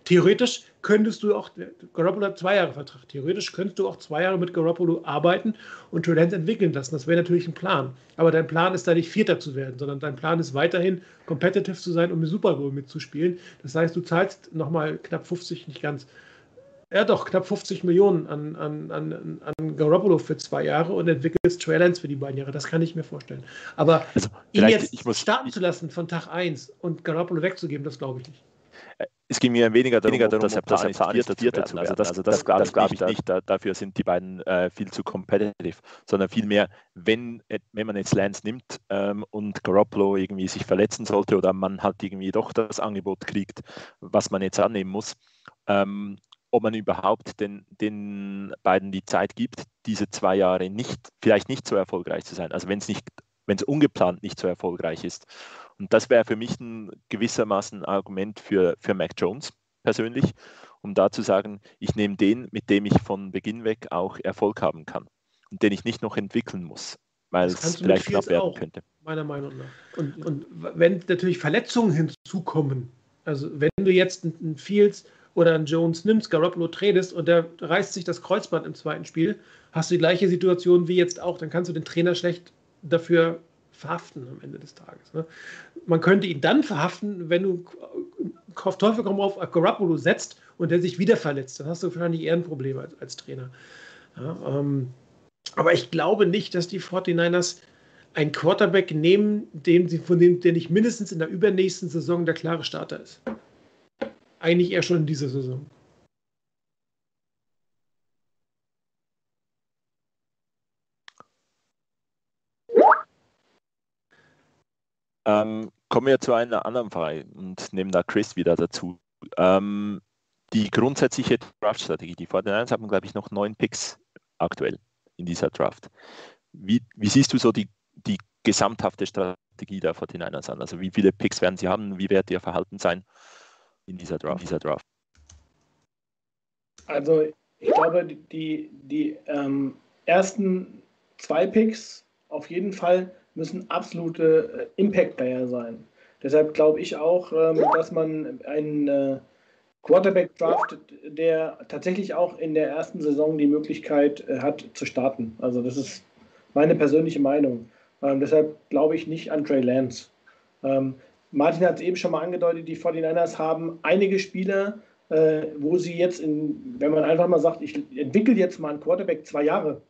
Theoretisch könntest du auch, Garoppolo hat zwei Jahre Vertrag, theoretisch könntest du auch zwei Jahre mit Garoppolo arbeiten und Talent entwickeln lassen. Das wäre natürlich ein Plan. Aber dein Plan ist da nicht Vierter zu werden, sondern dein Plan ist weiterhin competitive zu sein, um den Super Bowl mitzuspielen. Das heißt, du zahlst nochmal knapp 50, nicht ganz, ja doch, knapp 50 Millionen an, an, an, an Garoppolo für zwei Jahre und entwickelst Trey Lance für die beiden Jahre. Das kann ich mir vorstellen. Aber also, ihn jetzt muss, starten zu lassen von Tag 1 und Garoppolo wegzugeben, das glaube ich nicht. Es ging mir weniger darum, weniger darum dass er Plan ist, Vierter, Vierter zu werden. Also das, also das, das, glaube ich nicht. Da, dafür sind die beiden äh, viel zu competitive. Sondern vielmehr, wenn, wenn man jetzt Lance nimmt ähm, und Garoppolo irgendwie sich verletzen sollte oder man halt irgendwie doch das Angebot kriegt, was man jetzt annehmen muss, ähm, ob man überhaupt den, den beiden die Zeit gibt, diese zwei Jahre nicht, vielleicht nicht so erfolgreich zu sein. Also wenn es nicht, wenn es ungeplant nicht so erfolgreich ist. Und das wäre für mich ein gewissermaßen Argument für, für Mac Jones persönlich, um da zu sagen, ich nehme den, mit dem ich von Beginn weg auch Erfolg haben kann und den ich nicht noch entwickeln muss, weil es vielleicht knapp werden auch, könnte. Meiner Meinung nach. Und, und wenn natürlich Verletzungen hinzukommen, also wenn du jetzt einen Fields oder einen Jones nimmst, Garoppolo tradest und der reißt sich das Kreuzband im zweiten Spiel, hast du die gleiche Situation wie jetzt auch. Dann kannst du den Trainer schlecht dafür verhaften am Ende des Tages. Ne? Man könnte ihn dann verhaften, wenn du auf Teufel komm auf Garoppolo setzt und der sich wieder verletzt. Dann hast du wahrscheinlich eher ein Problem als, als Trainer. Ja, ähm, aber ich glaube nicht, dass die 49ers einen Quarterback nehmen, den sie, von dem, der nicht mindestens in der übernächsten Saison der klare Starter ist. Eigentlich eher schon in dieser Saison. Ähm, kommen wir zu einer anderen Frage und nehmen da Chris wieder dazu. Ähm, die grundsätzliche Draft-Strategie, die 49ers haben, glaube ich, noch neun Picks aktuell in dieser Draft. Wie, wie siehst du so die, die gesamthafte Strategie der 49ers an? Also wie viele Picks werden sie haben? Wie wird ihr Verhalten sein in dieser Draft? In dieser Draft? Also ich glaube, die, die ähm, ersten zwei Picks auf jeden Fall müssen absolute äh, Impact-Player sein. Deshalb glaube ich auch, ähm, dass man einen äh, Quarterback draftet, der tatsächlich auch in der ersten Saison die Möglichkeit äh, hat zu starten. Also das ist meine persönliche Meinung. Ähm, deshalb glaube ich nicht an Trey Lance. Ähm, Martin hat es eben schon mal angedeutet, die 49ers haben einige Spieler, wo sie jetzt, in, wenn man einfach mal sagt, ich entwickle jetzt mal einen Quarterback zwei Jahre,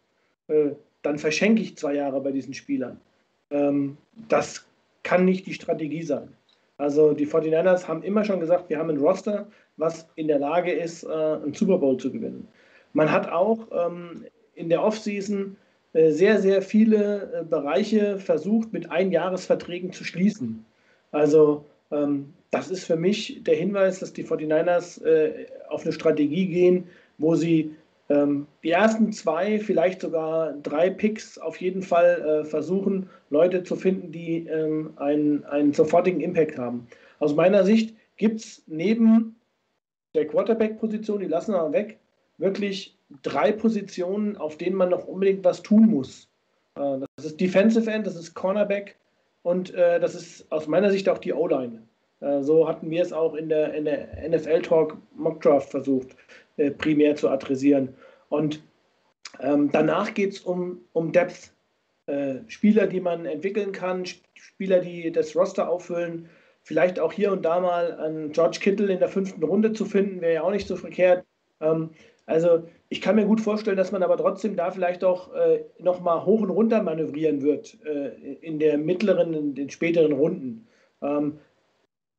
dann verschenke ich zwei Jahre bei diesen Spielern. Ähm, das kann nicht die Strategie sein. Also die 49ers haben immer schon gesagt, wir haben ein Roster, was in der Lage ist, äh, einen Super Bowl zu gewinnen. Man hat auch ähm, in der Offseason äh, sehr, sehr viele äh, Bereiche versucht, mit Einjahresverträgen zu schließen. Also ähm, das ist für mich der Hinweis, dass die 49ers äh, auf eine Strategie gehen, wo sie die ersten zwei, vielleicht sogar drei Picks auf jeden Fall äh, versuchen, Leute zu finden, die ähm, einen, einen sofortigen Impact haben. Aus meiner Sicht gibt es neben der Quarterback-Position, die lassen wir weg, wirklich drei Positionen, auf denen man noch unbedingt was tun muss. Äh, das ist Defensive End, das ist Cornerback und äh, das ist aus meiner Sicht auch die O-Line. So hatten wir es auch in der, in der NFL-Talk Mock Draft versucht, primär zu adressieren. Und ähm, danach geht es um, um Depth. Äh, Spieler, die man entwickeln kann, Spieler, die das Roster auffüllen. Vielleicht auch hier und da mal einen George Kittle in der fünften Runde zu finden, wäre ja auch nicht so verkehrt. Ähm, also ich kann mir gut vorstellen, dass man aber trotzdem da vielleicht auch äh, nochmal hoch und runter manövrieren wird äh, in der mittleren, in den späteren Runden. Ähm,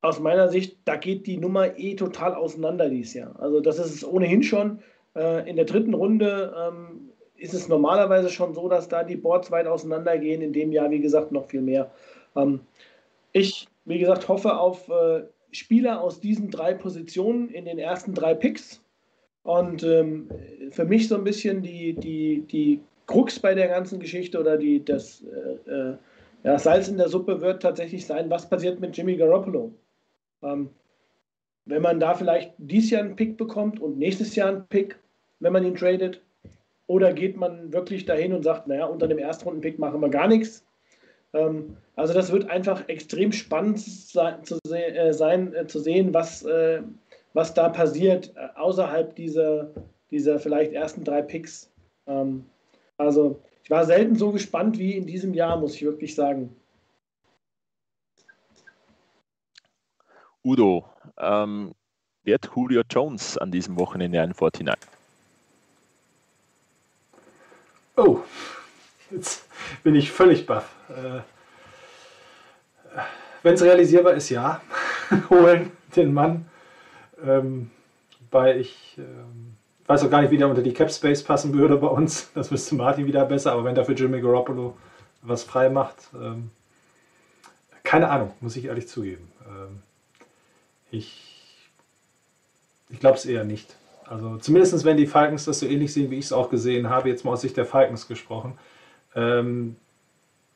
aus meiner Sicht, da geht die Nummer eh total auseinander dieses Jahr. Also das ist es ohnehin schon. Äh, in der dritten Runde ähm, ist es normalerweise schon so, dass da die Boards weit auseinandergehen. In dem Jahr, wie gesagt, noch viel mehr. Ähm, ich, wie gesagt, hoffe auf äh, Spieler aus diesen drei Positionen in den ersten drei Picks. Und ähm, für mich so ein bisschen die, die, die Krux bei der ganzen Geschichte oder die, das äh, äh ja, Salz in der Suppe wird tatsächlich sein, was passiert mit Jimmy Garoppolo. Ähm, wenn man da vielleicht dieses Jahr einen Pick bekommt und nächstes Jahr einen Pick, wenn man ihn tradet, oder geht man wirklich dahin und sagt, naja, unter dem Erstrunden-Pick machen wir gar nichts. Ähm, also das wird einfach extrem spannend sein, zu, se äh, sein, äh, zu sehen, was, äh, was da passiert äh, außerhalb dieser, dieser vielleicht ersten drei Picks. Ähm, also ich war selten so gespannt wie in diesem Jahr, muss ich wirklich sagen. Udo, ähm, wird Julio Jones an diesem Wochenende ein 49? Oh, jetzt bin ich völlig baff. Äh, Wenn es realisierbar ist, ja. *laughs* Holen den Mann. Ähm, weil ich ähm, weiß auch gar nicht, wie der unter die Cap Space passen würde bei uns. Das müsste Martin wieder besser. Aber wenn dafür Jimmy Garoppolo was frei macht, ähm, keine Ahnung, muss ich ehrlich zugeben. Ähm, ich ich glaube es eher nicht. Also zumindest wenn die Falcons das so ähnlich sehen, wie ich es auch gesehen habe, jetzt mal aus Sicht der Falcons gesprochen. Ähm,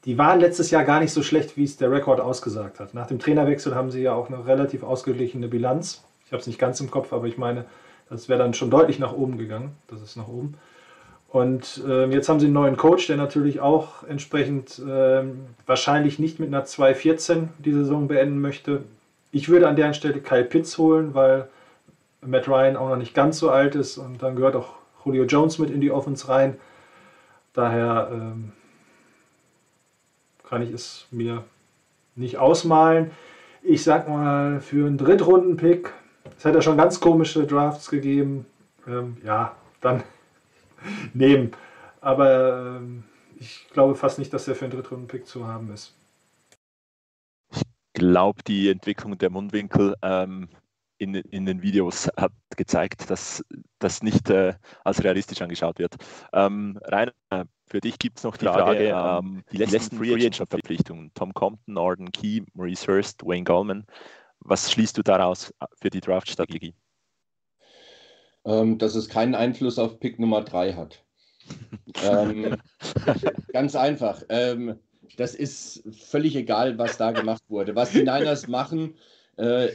die waren letztes Jahr gar nicht so schlecht, wie es der Rekord ausgesagt hat. Nach dem Trainerwechsel haben sie ja auch eine relativ ausgeglichene Bilanz. Ich habe es nicht ganz im Kopf, aber ich meine, das wäre dann schon deutlich nach oben gegangen. Das ist nach oben. Und äh, jetzt haben sie einen neuen Coach, der natürlich auch entsprechend äh, wahrscheinlich nicht mit einer 2-14 die Saison beenden möchte. Ich würde an deren Stelle Kyle Pitts holen, weil Matt Ryan auch noch nicht ganz so alt ist und dann gehört auch Julio Jones mit in die Offense rein. Daher ähm, kann ich es mir nicht ausmalen. Ich sag mal, für einen Drittrunden-Pick, es hat ja schon ganz komische Drafts gegeben, ähm, ja, dann *laughs* nehmen. Aber ähm, ich glaube fast nicht, dass er für einen Drittrunden-Pick zu haben ist. Ich glaube, die Entwicklung der Mundwinkel ähm, in, in den Videos hat gezeigt, dass das nicht äh, als realistisch angeschaut wird. Ähm, Rainer, für dich gibt es noch die Frage, Frage ähm, die letzten Free Agent Verpflichtungen, Tom Compton, Arden Key, Maurice Hurst, Wayne Goldman. Was schließt du daraus für die Draft-Strategie? Ähm, dass es keinen Einfluss auf Pick Nummer 3 hat. *laughs* ähm, ganz einfach. Ähm, das ist völlig egal, was da gemacht wurde. Was die Niners machen, äh,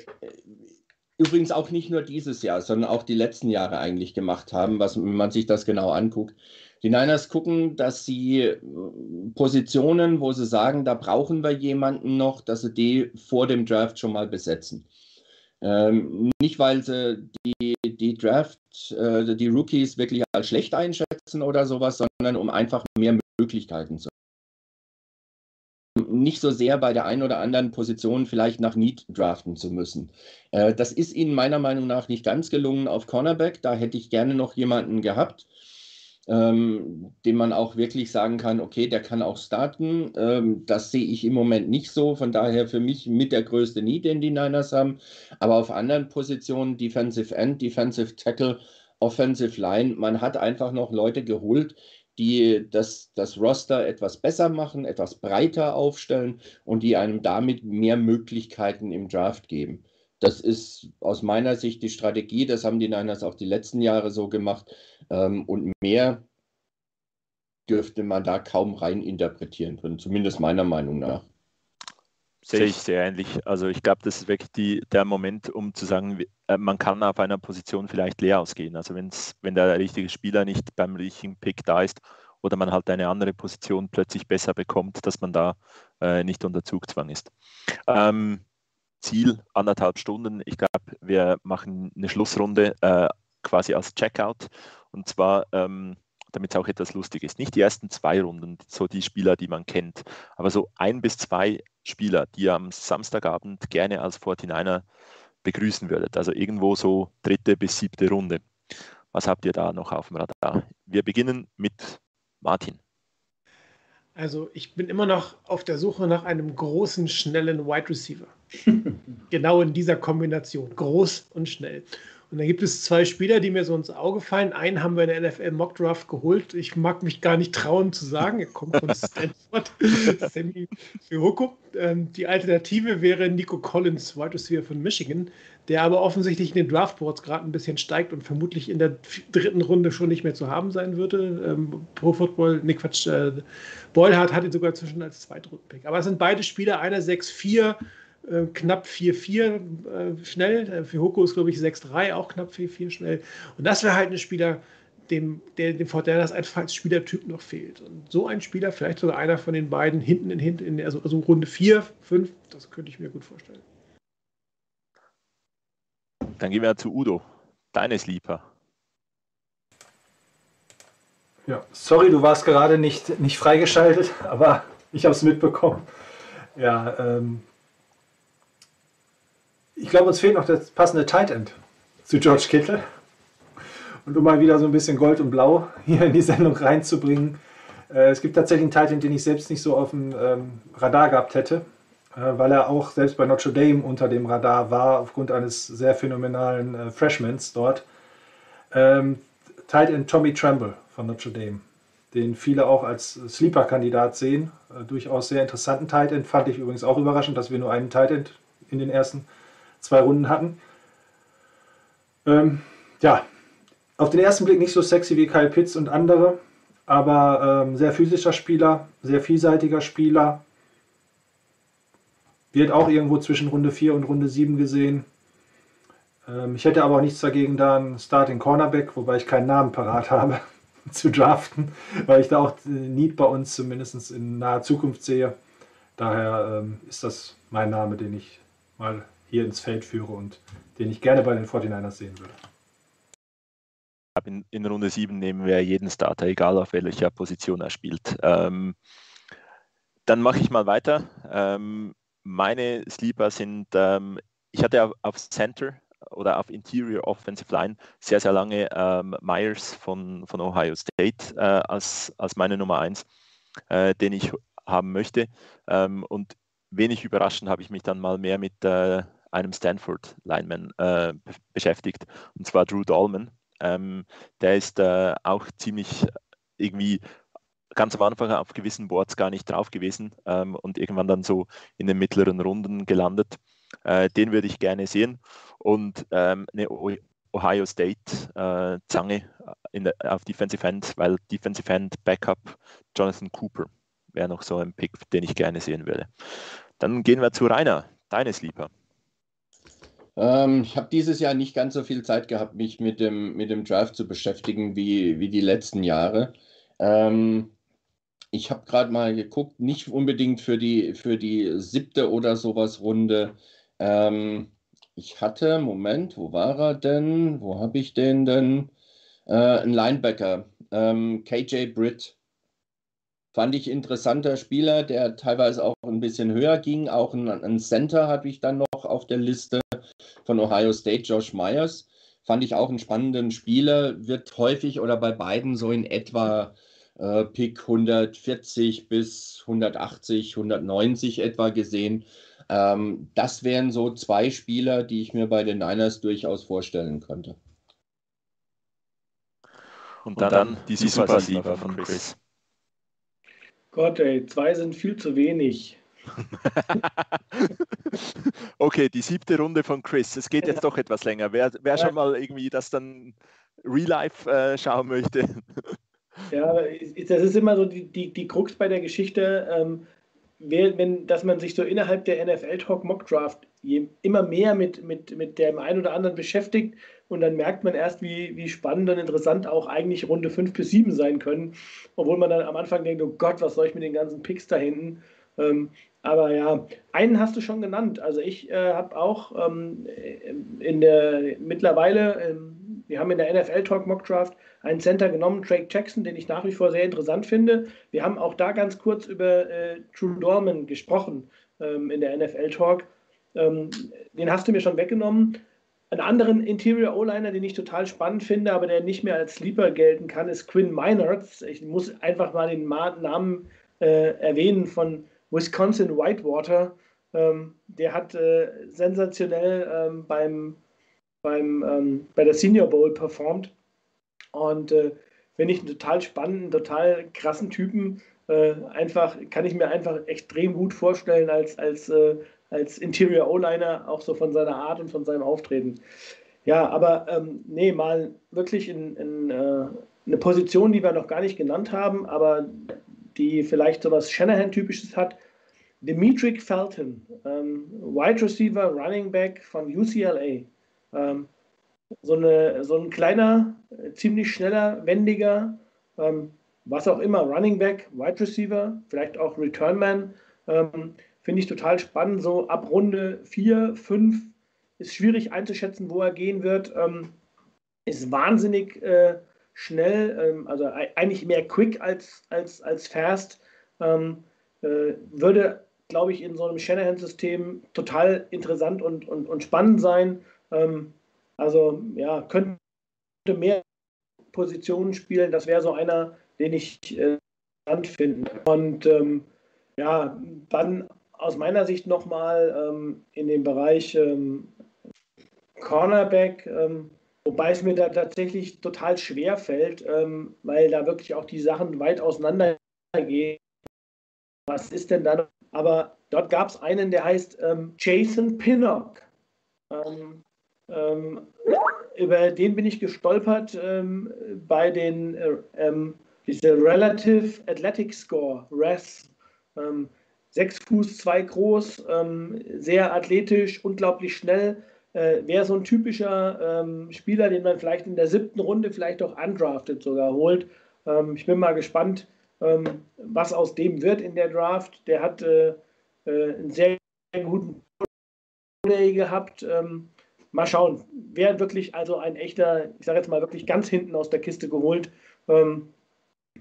übrigens auch nicht nur dieses Jahr, sondern auch die letzten Jahre eigentlich gemacht haben, was, wenn man sich das genau anguckt. Die Niners gucken, dass sie äh, Positionen, wo sie sagen, da brauchen wir jemanden noch, dass sie die vor dem Draft schon mal besetzen. Ähm, nicht, weil sie die, die Draft, äh, die Rookies wirklich als schlecht einschätzen oder sowas, sondern um einfach mehr Möglichkeiten zu haben. nicht so sehr bei der einen oder anderen Position vielleicht nach Need draften zu müssen. Äh, das ist ihnen meiner Meinung nach nicht ganz gelungen auf Cornerback. Da hätte ich gerne noch jemanden gehabt ähm, dem man auch wirklich sagen kann, okay, der kann auch starten. Ähm, das sehe ich im Moment nicht so. Von daher für mich mit der größte Need, den die Niners haben. Aber auf anderen Positionen, Defensive End, Defensive Tackle, Offensive Line, man hat einfach noch Leute geholt, die das, das Roster etwas besser machen, etwas breiter aufstellen und die einem damit mehr Möglichkeiten im Draft geben. Das ist aus meiner Sicht die Strategie. Das haben die Niners auch die letzten Jahre so gemacht. Ähm, und mehr dürfte man da kaum rein interpretieren können, zumindest meiner Meinung nach. Sehe ich sehr ähnlich. Also ich glaube, das ist wirklich die, der Moment, um zu sagen, äh, man kann auf einer Position vielleicht leer ausgehen. Also wenn's, wenn der richtige Spieler nicht beim richtigen Pick da ist oder man halt eine andere Position plötzlich besser bekommt, dass man da äh, nicht unter Zugzwang ist. Ähm, Ziel anderthalb Stunden. Ich glaube, wir machen eine Schlussrunde äh, quasi als Checkout. Und zwar, ähm, damit es auch etwas lustig ist. Nicht die ersten zwei Runden, so die Spieler, die man kennt, aber so ein bis zwei Spieler, die ihr am Samstagabend gerne als 49er begrüßen würdet. Also irgendwo so dritte bis siebte Runde. Was habt ihr da noch auf dem Radar? Wir beginnen mit Martin. Also ich bin immer noch auf der Suche nach einem großen, schnellen Wide Receiver. *laughs* genau in dieser Kombination. Groß und schnell. Und dann gibt es zwei Spieler, die mir so ins Auge fallen. Einen haben wir in der NFL Mock Draft geholt. Ich mag mich gar nicht trauen zu sagen. Er kommt von Stanford. *laughs* Sammy Fihoko. Ähm, die Alternative wäre Nico Collins, Wide Receiver von Michigan, der aber offensichtlich in den Draftboards gerade ein bisschen steigt und vermutlich in der dritten Runde schon nicht mehr zu haben sein würde. Ähm, Pro Football, Nick Quatsch, äh, Beulhardt hat ihn sogar zwischen als Zweitrunden-Pick. Aber es sind beide Spieler, einer 6-4, äh, knapp 4-4 äh, schnell. Äh, für Hoko ist, glaube ich, 6-3, auch knapp 4-4 schnell. Und das wäre halt ein Spieler, dem, der, dem Vorteil, dass einfach als Spielertyp noch fehlt. Und so ein Spieler, vielleicht sogar einer von den beiden, hinten in hinten, in, also, also Runde 4, 5, das könnte ich mir gut vorstellen. Dann gehen wir zu Udo, deines Lieber. Ja, sorry, du warst gerade nicht, nicht freigeschaltet, *laughs* aber ich habe es mitbekommen. Ja, ähm, ich glaube, uns fehlt noch das passende Tight End zu George Kittle. Und um mal wieder so ein bisschen Gold und Blau hier in die Sendung reinzubringen. Äh, es gibt tatsächlich einen Tight End, den ich selbst nicht so auf dem ähm, Radar gehabt hätte, äh, weil er auch selbst bei Notre Dame unter dem Radar war, aufgrund eines sehr phänomenalen äh, Freshmans dort. Ähm, Tight End Tommy Tremble von Notre Dame, den viele auch als Sleeper-Kandidat sehen. Durchaus sehr interessanten Tight End. Fand ich übrigens auch überraschend, dass wir nur einen Tight End in den ersten zwei Runden hatten. Ähm, ja, auf den ersten Blick nicht so sexy wie Kyle Pitts und andere, aber ähm, sehr physischer Spieler, sehr vielseitiger Spieler. Wird auch irgendwo zwischen Runde 4 und Runde 7 gesehen. Ähm, ich hätte aber auch nichts dagegen, da einen Starting Cornerback, wobei ich keinen Namen parat habe, *laughs* zu draften, weil ich da auch Need bei uns zumindest in naher Zukunft sehe. Daher ähm, ist das mein Name, den ich mal hier ins Feld führe und den ich gerne bei den 49ers sehen würde. In, in Runde 7 nehmen wir jeden Starter, egal auf welcher Position er spielt. Ähm, dann mache ich mal weiter. Ähm, meine Sleeper sind, ähm, ich hatte auf, auf Center oder auf Interior Offensive Line sehr, sehr lange ähm, Myers von, von Ohio State äh, als, als meine Nummer 1, äh, den ich haben möchte. Ähm, und wenig überraschend habe ich mich dann mal mehr mit äh, einem Stanford-Lineman äh, beschäftigt, und zwar Drew Dolman. Ähm, der ist äh, auch ziemlich irgendwie ganz am Anfang auf gewissen Boards gar nicht drauf gewesen ähm, und irgendwann dann so in den mittleren Runden gelandet. Äh, den würde ich gerne sehen. Und ähm, eine Ohio State äh, Zange der, auf Defensive End, weil Defensive End Backup Jonathan Cooper wäre noch so ein Pick, den ich gerne sehen würde. Dann gehen wir zu Rainer, deine Sleeper. Ähm, ich habe dieses Jahr nicht ganz so viel Zeit gehabt, mich mit dem, mit dem Drive zu beschäftigen wie, wie die letzten Jahre. Ähm, ich habe gerade mal geguckt, nicht unbedingt für die, für die siebte oder sowas Runde. Ähm, ich hatte, Moment, wo war er denn? Wo habe ich den denn? Äh, ein Linebacker, ähm, KJ Britt. Fand ich interessanter Spieler, der teilweise auch ein bisschen höher ging. Auch ein, ein Center habe ich dann noch auf der Liste von Ohio State, Josh Myers. Fand ich auch einen spannenden Spieler, wird häufig oder bei beiden so in etwa äh, Pick 140 bis 180, 190 etwa gesehen. Ähm, das wären so zwei Spieler, die ich mir bei den Niners durchaus vorstellen könnte. Und dann, Und dann die, die Super-Sieger von Chris. Gott, ey, zwei sind viel zu wenig. *laughs* okay, die siebte Runde von Chris. Es geht jetzt doch etwas länger. Wer, wer schon mal irgendwie das dann Real Life äh, schauen möchte. ja, das ist immer so die, die, die Krux bei der Geschichte. Ähm, wenn, dass man sich so innerhalb der NFL-Talk Mock Draft immer mehr mit, mit, mit dem einen oder anderen beschäftigt und dann merkt man erst, wie, wie spannend und interessant auch eigentlich Runde 5 bis 7 sein können, obwohl man dann am Anfang denkt, oh Gott, was soll ich mit den ganzen Picks da hinten? Ähm, aber ja, einen hast du schon genannt. Also ich äh, habe auch ähm, in der mittlerweile, ähm, wir haben in der NFL Talk Mock Draft einen Center genommen, Drake Jackson, den ich nach wie vor sehr interessant finde. Wir haben auch da ganz kurz über äh, True Dorman gesprochen ähm, in der NFL Talk. Ähm, den hast du mir schon weggenommen. Einen anderen Interior O-Liner, den ich total spannend finde, aber der nicht mehr als Sleeper gelten kann, ist Quinn Meinerts. Ich muss einfach mal den Namen äh, erwähnen von Wisconsin Whitewater. Ähm, der hat äh, sensationell ähm, beim, beim, ähm, bei der Senior Bowl performt. Und äh, finde ich einen total spannenden, total krassen Typen. Äh, einfach, kann ich mir einfach extrem gut vorstellen als, als, äh, als Interior O-Liner, auch so von seiner Art und von seinem Auftreten. Ja, aber ähm, nee, mal wirklich in, in äh, eine Position, die wir noch gar nicht genannt haben, aber die vielleicht so was Shanahan-typisches hat. Dimitri Felton, ähm, Wide Receiver, Running Back von UCLA. Ähm, so, eine, so ein kleiner, ziemlich schneller, wendiger, ähm, was auch immer, Running Back, Wide Receiver, vielleicht auch Return Man. Ähm, Finde ich total spannend. So ab Runde 4, 5 ist schwierig einzuschätzen, wo er gehen wird. Ähm, ist wahnsinnig äh, schnell, ähm, also eigentlich mehr quick als, als, als fast. Ähm, äh, würde, glaube ich, in so einem Shanahan-System total interessant und, und, und spannend sein. Ähm, also ja, könnte mehr Positionen spielen. Das wäre so einer, den ich äh, spannend finde. Und ähm, ja, dann aus meiner Sicht nochmal ähm, in dem Bereich ähm, Cornerback. Wobei es mir da tatsächlich total schwer fällt, ähm, weil da wirklich auch die Sachen weit auseinander gehen. Was ist denn da? Aber dort gab es einen, der heißt ähm, Jason Pinnock. Ähm, ähm über den bin ich gestolpert ähm, bei den äh, ähm, diese Relative Athletic Score, RAS. Sechs Fuß, zwei groß, sehr athletisch, unglaublich schnell. Äh, Wäre so ein typischer ähm, Spieler, den man vielleicht in der siebten Runde vielleicht auch undrafted sogar holt. Ähm, ich bin mal gespannt, ähm, was aus dem wird in der Draft. Der hat äh, äh, einen sehr guten Day gehabt. Ähm, mal schauen, wer wirklich also ein echter, ich sage jetzt mal wirklich ganz hinten aus der Kiste geholt. Ähm,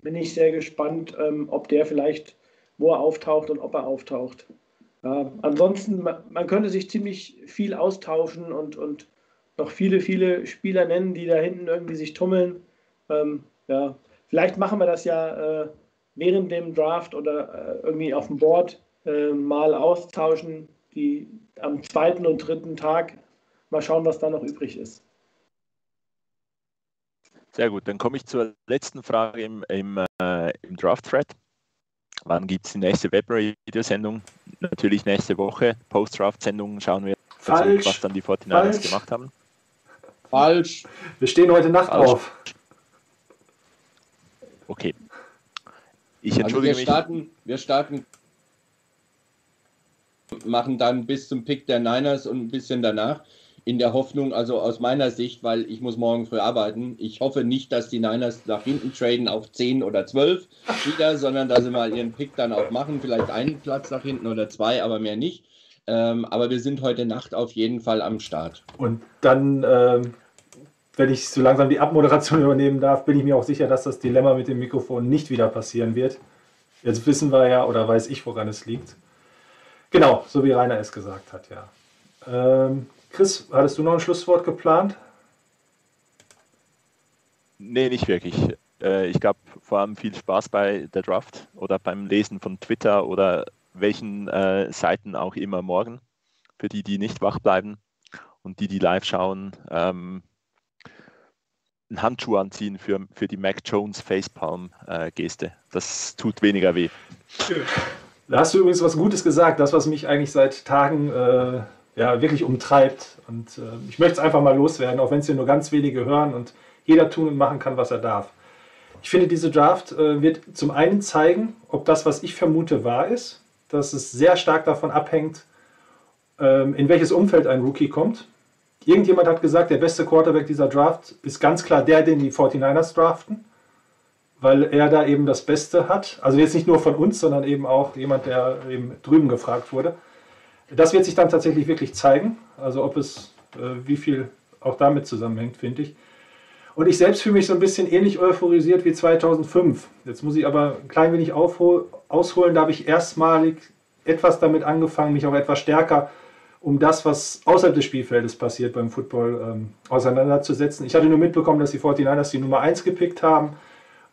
bin ich sehr gespannt, ähm, ob der vielleicht, wo er auftaucht und ob er auftaucht. Ja, ansonsten, man, man, könnte sich ziemlich viel austauschen und, und noch viele, viele Spieler nennen, die da hinten irgendwie sich tummeln. Ähm, ja, vielleicht machen wir das ja äh, während dem Draft oder äh, irgendwie auf dem Board äh, mal austauschen, die am zweiten und dritten Tag. Mal schauen, was da noch übrig ist. Sehr gut, dann komme ich zur letzten Frage im, im, äh, im Draft-Thread. Wann gibt es die nächste Web-Radio-Sendung? Natürlich nächste Woche. Post-Draft-Sendung schauen wir, Falsch. was dann die 49ers gemacht haben. Falsch. Wir stehen heute Nacht Falsch. auf. Okay. Ich entschuldige also wir starten, mich. Wir starten, machen dann bis zum Pick der Niners und ein bisschen danach in der Hoffnung, also aus meiner Sicht, weil ich muss morgen früh arbeiten, ich hoffe nicht, dass die Niners nach hinten traden auf 10 oder 12 wieder, sondern dass sie mal ihren Pick dann auch machen, vielleicht einen Platz nach hinten oder zwei, aber mehr nicht. Ähm, aber wir sind heute Nacht auf jeden Fall am Start. Und dann, ähm, wenn ich so langsam die Abmoderation *laughs* übernehmen darf, bin ich mir auch sicher, dass das Dilemma mit dem Mikrofon nicht wieder passieren wird. Jetzt wissen wir ja oder weiß ich, woran es liegt. Genau, so wie Rainer es gesagt hat, ja. Ähm, Chris, hattest du noch ein Schlusswort geplant? Nee, nicht wirklich. Äh, ich gab vor allem viel Spaß bei der Draft oder beim Lesen von Twitter oder welchen äh, Seiten auch immer morgen. Für die, die nicht wach bleiben und die, die live schauen, ähm, einen Handschuh anziehen für, für die Mac Jones Facepalm-Geste. Äh, das tut weniger weh. Da hast du übrigens was Gutes gesagt, das, was mich eigentlich seit Tagen äh, ja, wirklich umtreibt. Und äh, ich möchte es einfach mal loswerden, auch wenn es hier nur ganz wenige hören und jeder tun und machen kann, was er darf. Ich finde, diese Draft äh, wird zum einen zeigen, ob das, was ich vermute, wahr ist, dass es sehr stark davon abhängt, ähm, in welches Umfeld ein Rookie kommt. Irgendjemand hat gesagt, der beste Quarterback dieser Draft ist ganz klar der, den die 49ers draften, weil er da eben das Beste hat. Also jetzt nicht nur von uns, sondern eben auch jemand, der eben drüben gefragt wurde. Das wird sich dann tatsächlich wirklich zeigen, also ob es, äh, wie viel auch damit zusammenhängt, finde ich. Und ich selbst fühle mich so ein bisschen ähnlich euphorisiert wie 2005. Jetzt muss ich aber ein klein wenig ausholen. Da habe ich erstmalig etwas damit angefangen, mich auch etwas stärker um das, was außerhalb des Spielfeldes passiert beim Football, ähm, auseinanderzusetzen. Ich hatte nur mitbekommen, dass die 49ers die Nummer 1 gepickt haben.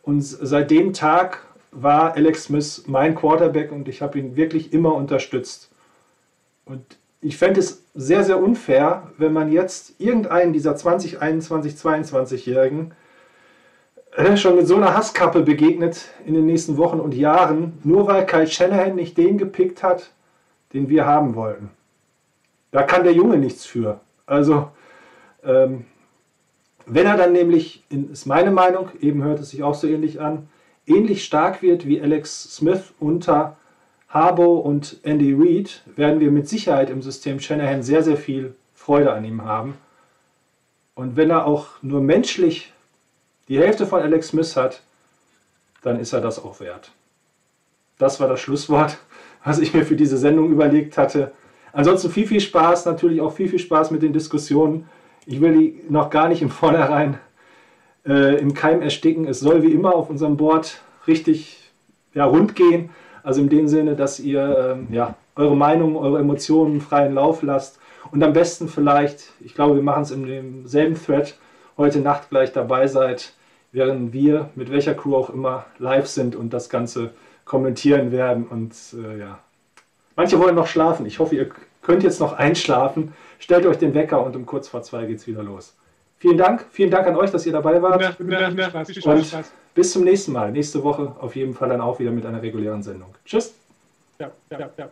Und seit dem Tag war Alex Smith mein Quarterback und ich habe ihn wirklich immer unterstützt. Und ich fände es sehr, sehr unfair, wenn man jetzt irgendeinen dieser 20, 21, 22-Jährigen schon mit so einer Hasskappe begegnet in den nächsten Wochen und Jahren, nur weil Kyle Shanahan nicht den gepickt hat, den wir haben wollten. Da kann der Junge nichts für. Also, ähm, wenn er dann nämlich, ist meine Meinung, eben hört es sich auch so ähnlich an, ähnlich stark wird wie Alex Smith unter Harbo und Andy Reid werden wir mit Sicherheit im System Shanahan sehr, sehr viel Freude an ihm haben. Und wenn er auch nur menschlich die Hälfte von Alex Smith hat, dann ist er das auch wert. Das war das Schlusswort, was ich mir für diese Sendung überlegt hatte. Ansonsten viel, viel Spaß, natürlich auch viel, viel Spaß mit den Diskussionen. Ich will die noch gar nicht im Vornherein äh, im Keim ersticken. Es soll wie immer auf unserem Board richtig ja, rund gehen. Also in dem Sinne, dass ihr ähm, ja, eure Meinung, eure Emotionen freien Lauf lasst und am besten vielleicht, ich glaube, wir machen es in demselben Thread, heute Nacht gleich dabei seid, während wir mit welcher Crew auch immer live sind und das Ganze kommentieren werden. Und äh, ja, manche wollen noch schlafen. Ich hoffe, ihr könnt jetzt noch einschlafen. Stellt euch den Wecker und um kurz vor zwei geht es wieder los. Vielen Dank, vielen Dank an euch, dass ihr dabei wart. Ja, ja, ja, und bis zum nächsten Mal. Nächste Woche auf jeden Fall dann auch wieder mit einer regulären Sendung. Tschüss. Ja, ja, ja.